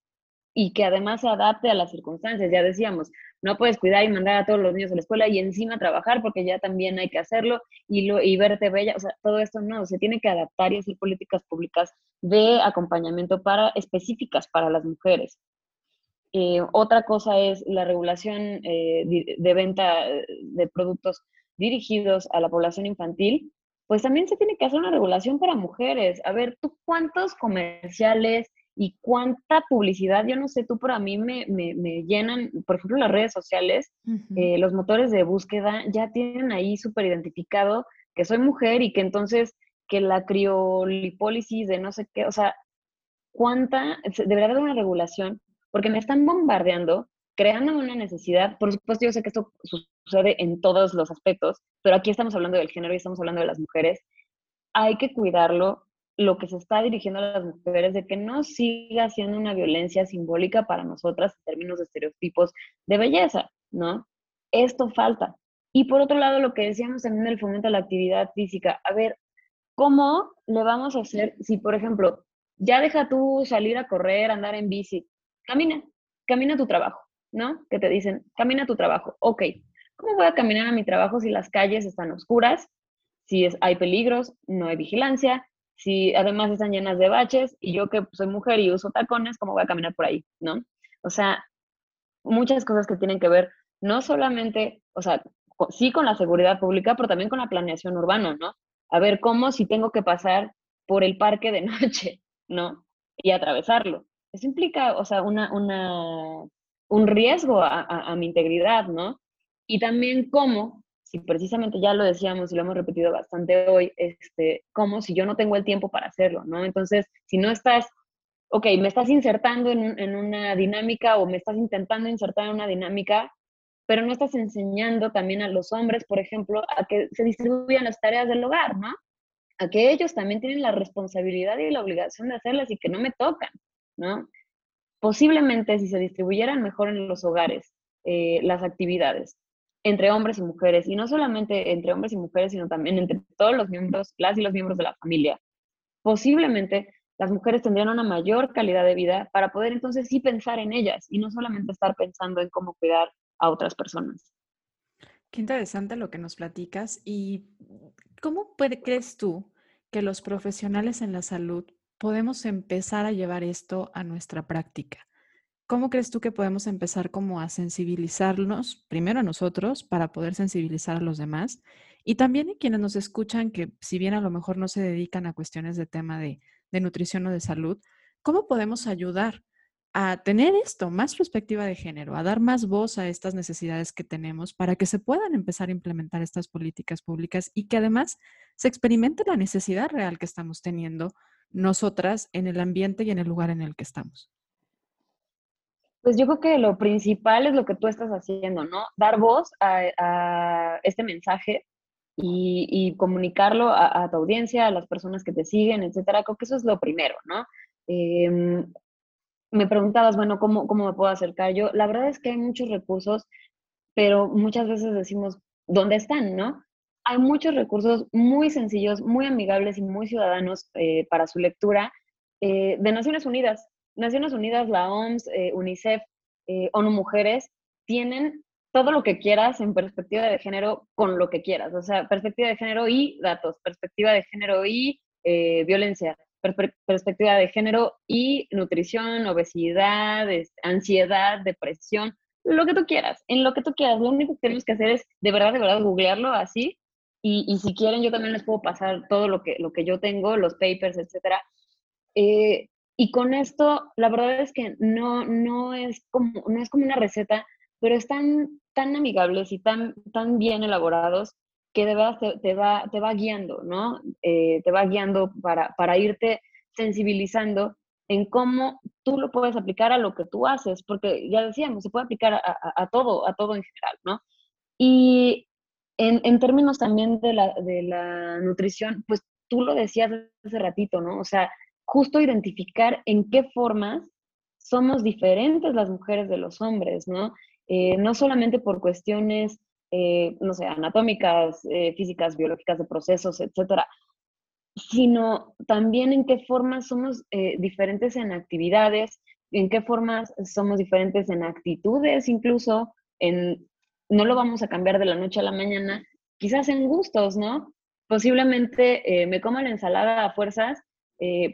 S2: y que además se adapte a las circunstancias. Ya decíamos, no puedes cuidar y mandar a todos los niños a la escuela y encima trabajar porque ya también hay que hacerlo y, lo, y verte bella, o sea, todo esto no, se tiene que adaptar y hacer políticas públicas de acompañamiento para, específicas para las mujeres. Eh, otra cosa es la regulación eh, de venta de productos dirigidos a la población infantil, pues también se tiene que hacer una regulación para mujeres. A ver, ¿tú cuántos comerciales, y cuánta publicidad, yo no sé tú, pero a mí me, me, llenan, por ejemplo, las redes sociales, eh, los motores de búsqueda ya tienen ahí súper identificado que soy mujer y que entonces que la criolipólisis de no sé qué, o sea, cuánta, debería haber una regulación, porque me están bombardeando creando una necesidad, por supuesto yo sé que esto sucede en todos los aspectos, pero aquí estamos hablando del género y estamos hablando de las mujeres, hay que cuidarlo, lo que se está dirigiendo a las mujeres, de que no siga siendo una violencia simbólica para nosotras en términos de estereotipos de belleza, ¿no? Esto falta. Y por otro lado, lo que decíamos también del fomento a la actividad física. A ver, ¿cómo le vamos a hacer si, por ejemplo, ya deja tú salir a correr, andar en bici, camina, camina a tu trabajo, ¿no? Que te dicen, camina a tu trabajo. Ok, ¿cómo voy a caminar a mi trabajo si las calles están oscuras, si hay peligros, no hay vigilancia, si además están llenas de baches y yo que soy mujer y uso tacones, ¿cómo voy a caminar por ahí, no? O sea, muchas cosas que tienen que ver no solamente, o sea, sí con la seguridad pública, pero también con la planeación urbana, ¿no? A ver, ¿cómo si tengo que pasar por el parque de noche, ¿no? Y atravesarlo. Eso implica, o sea, una, una, un riesgo a, a, mi integridad, ¿no? Y también cómo, si precisamente ya lo decíamos y lo hemos repetido bastante hoy, este, cómo si yo no tengo el tiempo para hacerlo, ¿no? Entonces, si no estás, ok, me estás insertando en, en una dinámica o me estás intentando insertar en una dinámica, pero no estás enseñando también a los hombres, por ejemplo, a que se distribuyan las tareas del hogar, ¿no? A que ellos también tienen la responsabilidad y la obligación de hacerlas y que no me tocan, ¿no? Posiblemente si se distribuyeran mejor en los hogares eh, las actividades entre hombres y mujeres, y no solamente entre hombres y mujeres, sino también entre todos los miembros, las y los miembros de la familia, posiblemente las mujeres tendrían una mayor calidad de vida para poder entonces sí pensar en ellas y no solamente estar pensando en cómo cuidar a otras personas.
S1: Qué interesante lo que nos platicas. ¿Y cómo crees tú que los profesionales en la salud podemos empezar a llevar esto a nuestra práctica? ¿Cómo crees tú que podemos empezar como a sensibilizarnos, primero a nosotros, para poder sensibilizar a los demás? Y también a quienes nos escuchan, que si bien a lo mejor no se dedican a cuestiones de tema de, de nutrición o de salud, ¿cómo podemos ayudar a tener esto, más perspectiva de género, a dar más voz a estas necesidades que tenemos para que se puedan empezar a implementar estas políticas públicas y que además se experimente la necesidad real que estamos teniendo nosotras en el ambiente y en el lugar en el que estamos.
S2: Pues yo creo que lo principal es lo que tú estás haciendo, ¿no? Dar voz a, este mensaje y, comunicarlo a, tu audiencia, a las personas que te siguen, etcétera. Creo que eso es lo primero, ¿no? Em, me preguntabas, bueno, ¿cómo, ¿cómo me puedo acercar yo? La verdad es que hay muchos recursos, pero muchas veces decimos, ¿dónde están, no? Hay muchos recursos muy sencillos, muy amigables y muy ciudadanos eh, para su lectura eh, de Naciones Unidas. Naciones Unidas, la OMS, eh, UNICEF, ONU Mujeres, tienen todo lo que quieras en perspectiva de género con lo que quieras. O sea, perspectiva de género y datos, perspectiva de género y violencia, perspectiva de género y nutrición, obesidad, ansiedad, depresión, lo que tú quieras, en lo que tú quieras. Lo único que tenemos que hacer es de verdad, de verdad, googlearlo así. Y, si quieren, yo también les puedo pasar todo lo que, lo que yo tengo, los papers, etcétera. Eh, y con esto, la verdad es que no, no, es como, no es como una receta, pero están tan amigables y tan, tan bien elaborados que de verdad te, va, te va guiando, ¿no? Eh, te va guiando para, para irte sensibilizando en cómo tú lo puedes aplicar a lo que tú haces, porque ya decíamos, se puede aplicar a, a, todo, a todo en general, ¿no? Y en, en, términos también de la, de la nutrición, pues tú lo decías hace ratito, ¿no? O sea, justo identificar en qué formas somos diferentes las mujeres de los hombres, ¿no? Eh, no solamente por cuestiones eh, no sé, anatómicas, eh, físicas, biológicas de procesos, etcétera, sino también en qué formas somos diferentes en actividades, en qué formas somos diferentes en actitudes, incluso en, no lo vamos a cambiar de la noche a la mañana, quizás en gustos, ¿no? Posiblemente me como la ensalada a fuerzas,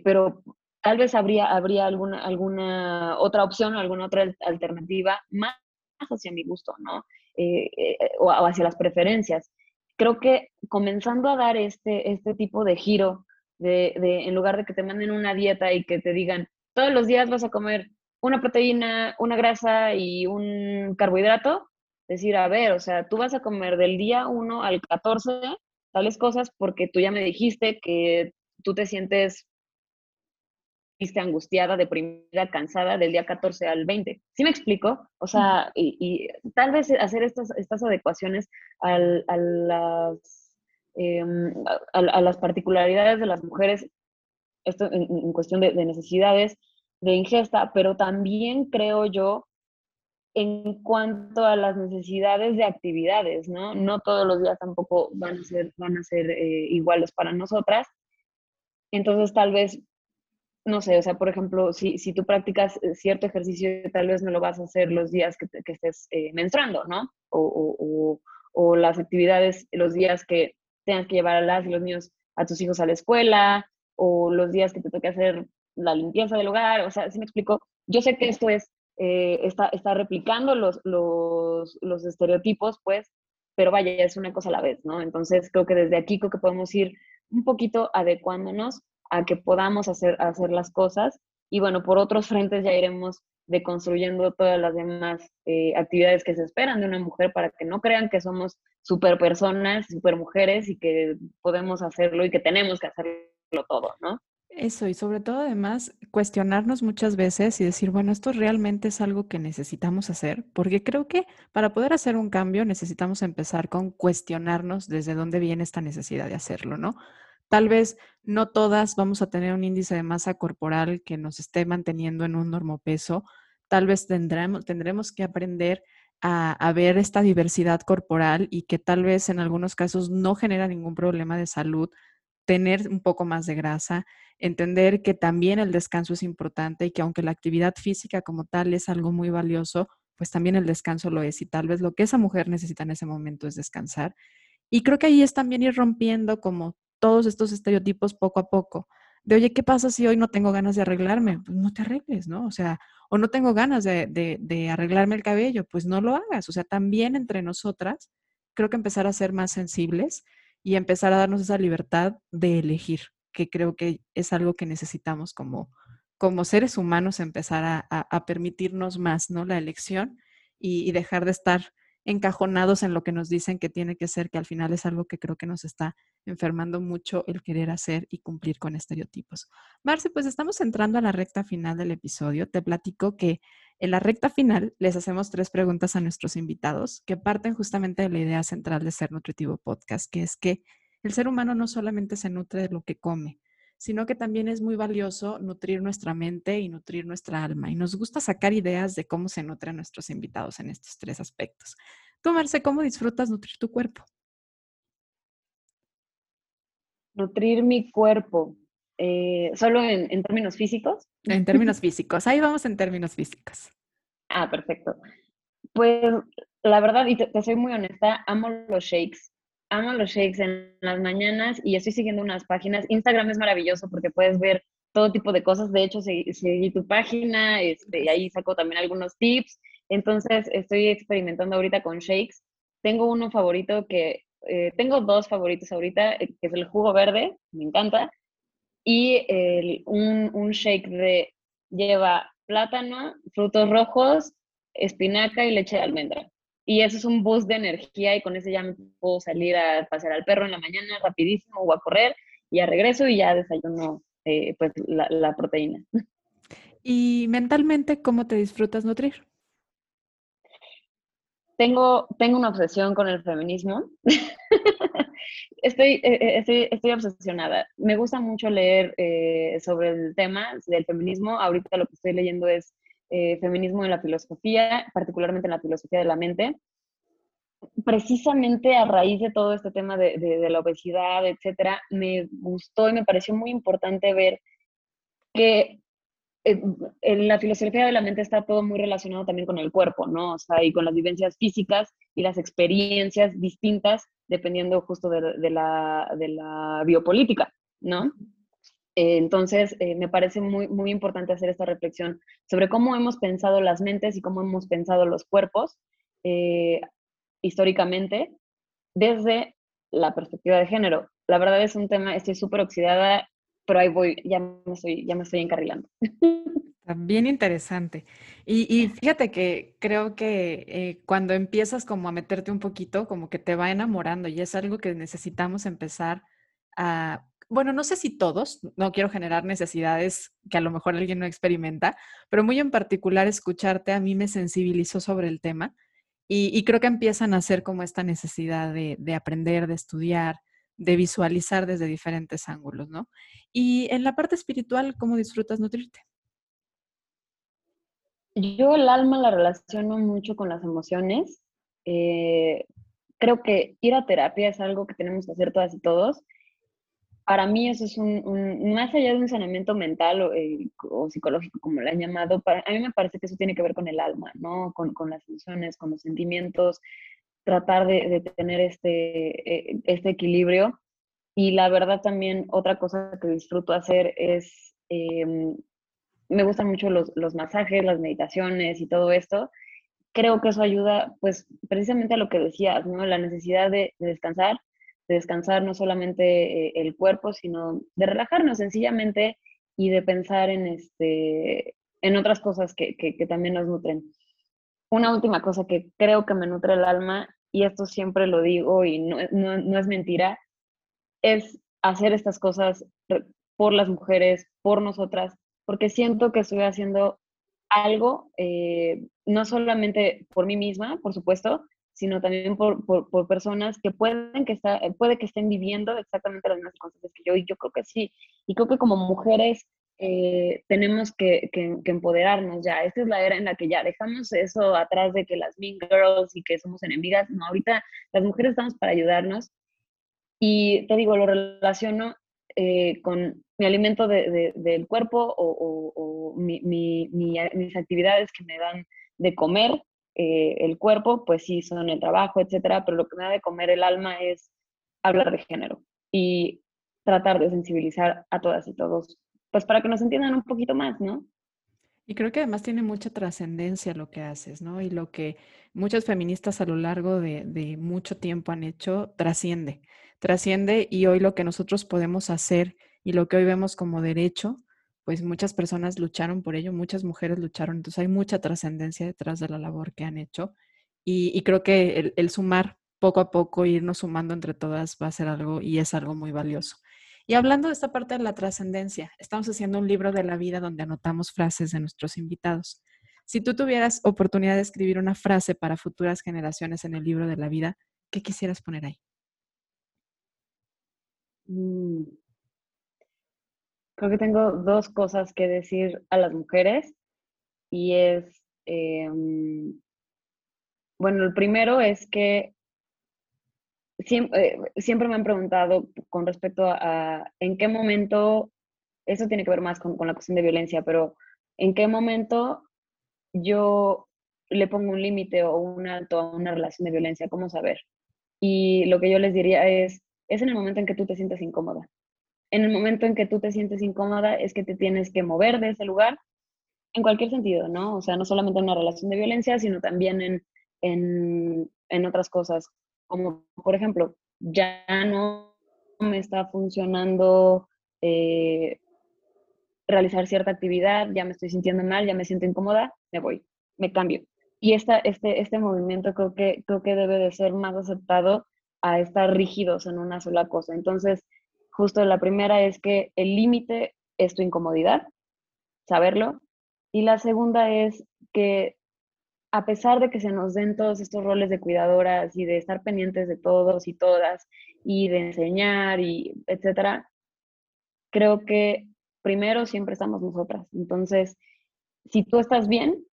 S2: pero tal vez habría, habría alguna, alguna otra opción o alguna otra alternativa más hacia mi gusto, ¿no? Eh, eh, o, hacia las preferencias. Creo que comenzando a dar este, este tipo de giro, de, de, en lugar de que te manden una dieta y que te digan, todos los días vas a comer una proteína, una grasa y un carbohidrato, decir, a ver, o sea, tú vas a comer del día 1 al 14 tales cosas porque tú ya me dijiste que tú te sientes triste, angustiada, deprimida, cansada del día 14 al 20. ¿Sí me explico? O sea, y, tal vez hacer estas, estas adecuaciones a, las, em, a, las particularidades de las mujeres, esto en, cuestión de, de, necesidades de ingesta, pero también creo yo en cuanto a las necesidades de actividades, ¿no? No todos los días tampoco van a ser, van a ser eh, iguales para nosotras. Entonces, tal vez, no sé, o sea, por ejemplo, si, si tú practicas eh, cierto ejercicio, tal vez no lo vas a hacer los días que, estés eh, menstruando, ¿no? O, o, o, las actividades, los días que tengas que llevar a las y los niños, a tus hijos a la escuela, o los días que te toque hacer la limpieza del hogar, o sea, si me explico? Yo sé que esto es eh, está, está, replicando los, los, los, estereotipos, pues, pero vaya, es una cosa a la vez, ¿no? Entonces creo que desde aquí creo que podemos ir un poquito adecuándonos a que podamos hacer, hacer las cosas y bueno, por otros frentes ya iremos deconstruyendo todas las demás eh, actividades que se esperan de una mujer para que no crean que somos super personas, super mujeres y que podemos hacerlo y que tenemos que hacerlo todo, ¿no?
S1: Eso, y sobre todo además cuestionarnos muchas veces y decir, bueno, esto realmente es algo que necesitamos hacer, porque creo que para poder hacer un cambio necesitamos empezar con cuestionarnos desde dónde viene esta necesidad de hacerlo, ¿no? Tal vez no todas vamos a tener un índice de masa corporal que nos esté manteniendo en un normopeso, tal vez tendremos, tendremos que aprender a, ver esta diversidad corporal y que tal vez en algunos casos no genera ningún problema de salud tener un poco más de grasa, entender que también el descanso es importante y que aunque la actividad física como tal es algo muy valioso, pues también el descanso lo es y tal vez lo que esa mujer necesita en ese momento es descansar. Y creo que ahí es también ir rompiendo como todos estos estereotipos poco a poco. De, oye, ¿qué pasa si hoy no tengo ganas de arreglarme? Pues no te arregles, ¿no? O sea, o no tengo ganas de, de, arreglarme el cabello, pues no lo hagas. O sea, también entre nosotras, creo que empezar a ser más sensibles y empezar a darnos esa libertad de elegir, que creo que es algo que necesitamos como, como seres humanos, empezar a, permitirnos más, ¿no? La elección y, dejar de estar encajonados en lo que nos dicen que tiene que ser, que al final es algo que creo que nos está enfermando mucho el querer hacer y cumplir con estereotipos. Marce, pues estamos entrando a la recta final del episodio. Te platico que en la recta final les hacemos tres preguntas a nuestros invitados que parten justamente de la idea central de Ser Nutritivo Podcast, que es que el ser humano no solamente se nutre de lo que come, sino que también es muy valioso nutrir nuestra mente y nutrir nuestra alma. Y nos gusta sacar ideas de cómo se nutren nuestros invitados en estos tres aspectos. Tú, Marce, ¿cómo disfrutas nutrir tu cuerpo?
S2: Nutrir mi cuerpo. Eh, ¿Solo en, términos físicos?
S1: En términos físicos, ahí vamos en términos físicos.
S2: Ah, perfecto. Pues la verdad, y te, soy muy honesta, amo los shakes. Amo los shakes en las mañanas y estoy siguiendo unas páginas. Instagram es maravilloso porque puedes ver todo tipo de cosas. De hecho, seguí, tu página este, ahí saco también algunos tips. Entonces, estoy experimentando ahorita con shakes. Tengo uno favorito que, eh, tengo dos favoritos ahorita, eh, que es el jugo verde, me encanta, y un, un shake de lleva plátano, frutos rojos, espinaca y leche de almendra. Y eso es un boost de energía y con ese ya me puedo salir a pasear al perro en la mañana rapidísimo o a correr y ya regreso y ya desayuno eh, pues la, la proteína.
S1: ¿Y mentalmente cómo te disfrutas nutrir?
S2: Tengo, tengo una obsesión con el feminismo. estoy, eh, eh, estoy, estoy, obsesionada. Me gusta mucho leer eh, sobre el tema del feminismo. Ahorita lo que estoy leyendo es feminismo en la filosofía, particularmente en la filosofía de la mente. Precisamente a raíz de todo este tema de, la obesidad, etcétera, me gustó y me pareció muy importante ver que en la filosofía de la mente está todo muy relacionado también con el cuerpo, ¿no? O sea, y con las vivencias físicas y las experiencias distintas dependiendo justo de, de la, biopolítica, ¿no? Entonces, eh, me parece muy, muy importante hacer esta reflexión sobre cómo hemos pensado las mentes y cómo hemos pensado los cuerpos eh, históricamente desde la perspectiva de género. La verdad es un tema, estoy súper oxidada pero ahí voy, ya me estoy, ya me estoy encarrilando.
S1: Bien interesante. Y, fíjate que creo que eh, cuando empiezas como a meterte un poquito, como que te va enamorando y es algo que necesitamos empezar a, bueno, no sé si todos, no quiero generar necesidades que a lo mejor alguien no experimenta, pero muy en particular escucharte a mí me sensibilizó sobre el tema y, creo que empiezan a hacer como esta necesidad de, de, aprender, de estudiar, de visualizar desde diferentes ángulos, ¿no? Y en la parte espiritual, ¿cómo disfrutas nutrirte?
S2: Yo el alma la relaciono mucho con las emociones. Eh, creo que ir a terapia es algo que tenemos que hacer todas y todos para mí eso es un, más allá de un saneamiento mental eh, o, psicológico, como lo han llamado, para, a mí me parece que eso tiene que ver con el alma, ¿no? Con, con las emociones, con los sentimientos, tratar de, de tener este, eh, este equilibrio. Y la verdad también otra cosa que disfruto hacer es, em, me gustan mucho los, los masajes, las meditaciones y todo esto. Creo que eso ayuda, pues, precisamente a lo que decías, ¿no? La necesidad de, de descansar de descansar no solamente eh, el cuerpo, sino de relajarnos sencillamente y de pensar en, este, en otras cosas que, que, también nos nutren. Una última cosa que creo que me nutre el alma, y esto siempre lo digo y no, no, no es mentira, es hacer estas cosas por las mujeres, por nosotras, porque siento que estoy haciendo algo, eh, no solamente por mí misma, por supuesto, sino también por, por, personas que pueden que está, puede que estén viviendo exactamente las mismas cosas que yo, y yo creo que sí. Y creo que como mujeres eh, tenemos que, que, empoderarnos ya. Esta es la era en la que ya dejamos eso atrás de que las mean girls y que somos enemigas. No, ahorita las mujeres estamos para ayudarnos. Y te digo, lo relaciono eh, con mi alimento de, del cuerpo o, o, mi, mi, mis actividades que me dan de comer eh, el cuerpo, pues sí, son el trabajo, etcétera, pero lo que me da de comer el alma es hablar de género y tratar de sensibilizar a todas y todos, pues para que nos entiendan un poquito más, ¿no?
S1: Y creo que además tiene mucha trascendencia lo que haces, ¿no? Y lo que muchas feministas a lo largo de, de mucho tiempo han hecho trasciende, trasciende y hoy lo que nosotros podemos hacer y lo que hoy vemos como derecho, pues muchas personas lucharon por ello, muchas mujeres lucharon, entonces hay mucha trascendencia detrás de la labor que han hecho y, creo que el, sumar poco a poco, irnos sumando entre todas va a ser algo y es algo muy valioso. Y hablando de esta parte de la trascendencia, estamos haciendo un libro de la vida donde anotamos frases de nuestros invitados. Si tú tuvieras oportunidad de escribir una frase para futuras generaciones en el libro de la vida, ¿qué quisieras poner ahí?
S2: Mm, creo que tengo dos cosas que decir a las mujeres y es, em, bueno, el primero es que siempre, eh, siempre, me han preguntado con respecto a, en qué momento, eso tiene que ver más con, con la cuestión de violencia, pero en qué momento yo le pongo un límite o un alto a una relación de violencia, ¿cómo saber? Y lo que yo les diría es, es en el momento en que tú te sientes incómoda en el momento en que tú te sientes incómoda es que te tienes que mover de ese lugar en cualquier sentido, ¿no? O sea, no solamente en una relación de violencia, sino también en, en, en otras cosas, como por ejemplo, ya no me está funcionando eh, realizar cierta actividad, ya me estoy sintiendo mal, ya me siento incómoda, me voy, me cambio. Y esta, este, este movimiento creo que, creo que debe de ser más aceptado a estar rígidos en una sola cosa. Entonces, Justo la primera es que el límite es tu incomodidad, saberlo. Y la segunda es que a pesar de que se nos den todos estos roles de cuidadoras y de estar pendientes de todos y todas y de enseñar y etcétera, creo que primero siempre estamos nosotras. Entonces, si tú estás bien,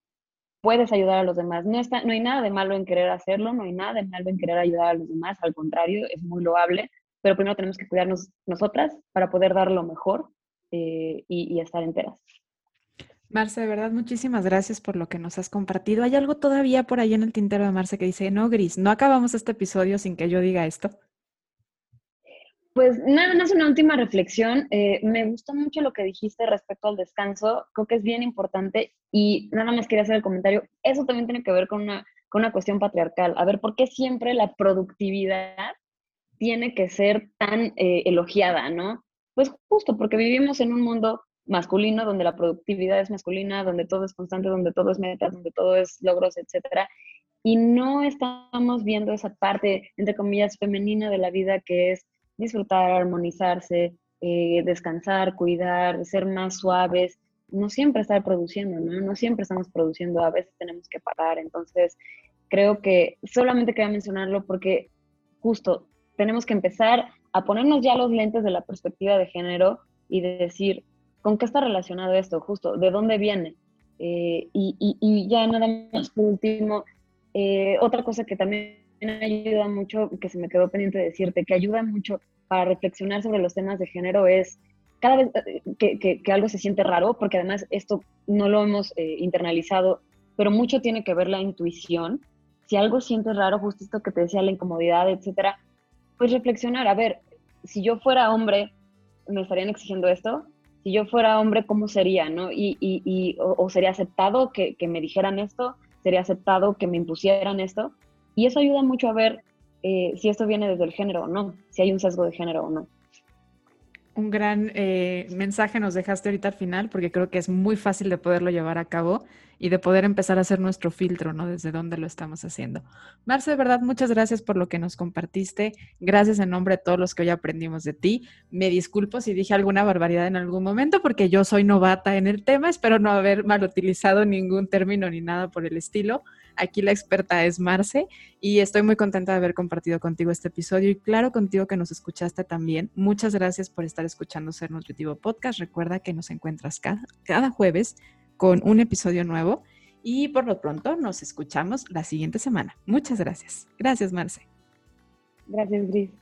S2: puedes ayudar a los demás. No, está, no hay nada de malo en querer hacerlo, no hay nada de malo en querer ayudar a los demás, al contrario, es muy loable, pero primero tenemos que cuidarnos nosotras para poder dar lo mejor eh, y, estar enteras.
S1: Marce, de verdad, muchísimas gracias por lo que nos has compartido. ¿Hay algo todavía por ahí en el tintero de Marce que dice, no, Gris, no acabamos este episodio sin que yo diga esto?
S2: Pues nada más una última reflexión. Eh, me gustó mucho lo que dijiste respecto al descanso. Creo que es bien importante y nada más quería hacer el comentario. Eso también tiene que ver con una, con una cuestión patriarcal. A ver, ¿por qué siempre la productividad tiene que ser tan eh, elogiada, ¿no? Pues justo porque vivimos en un mundo masculino donde la productividad es masculina, donde todo es constante, donde todo es metas, donde todo es logros, etcétera. Y no estamos viendo esa parte, entre comillas, femenina de la vida que es disfrutar, armonizarse, eh, descansar, cuidar, ser más suaves, no siempre estar produciendo, ¿no? No siempre estamos produciendo, a veces tenemos que parar. Entonces, creo que solamente quería mencionarlo porque justo tenemos que empezar a ponernos ya los lentes de la perspectiva de género y de decir, ¿con qué está relacionado esto? Justo, ¿de dónde viene? Eh, y, ya nada más por último, eh, otra cosa que también ayuda mucho, que se me quedó pendiente de decirte, que ayuda mucho para reflexionar sobre los temas de género es cada vez eh, que, algo se siente raro, porque además esto no lo hemos internalizado, pero mucho tiene que ver la intuición. Si algo sientes raro, justo esto que te decía, la incomodidad, etcétera, pues reflexionar, a ver, si yo fuera hombre, ¿me estarían exigiendo esto? Si yo fuera hombre, ¿cómo sería? ¿no? Y, y, o, sería aceptado que, me dijeran esto, sería aceptado que me impusieran esto. Y eso ayuda mucho a ver eh, si esto viene desde el género o no, si hay un sesgo de género o no
S1: un gran eh, mensaje nos dejaste ahorita al final, porque creo que es muy fácil de poderlo llevar a cabo y de poder empezar a hacer nuestro filtro, ¿no? Desde dónde lo estamos haciendo. Marce, de verdad, muchas gracias por lo que nos compartiste. Gracias en nombre de todos los que hoy aprendimos de ti. Me disculpo si dije alguna barbaridad en algún momento, porque yo soy novata en el tema. Espero no haber mal utilizado ningún término ni nada por el estilo. Aquí la experta es Marce y estoy muy contenta de haber compartido contigo este episodio y claro contigo que nos escuchaste también. Muchas gracias por estar escuchando Ser Nutritivo Podcast. Recuerda que nos encuentras cada, cada jueves con un episodio nuevo y por lo pronto nos escuchamos la siguiente semana. Muchas gracias. Gracias, Marce.
S2: Gracias, Gris.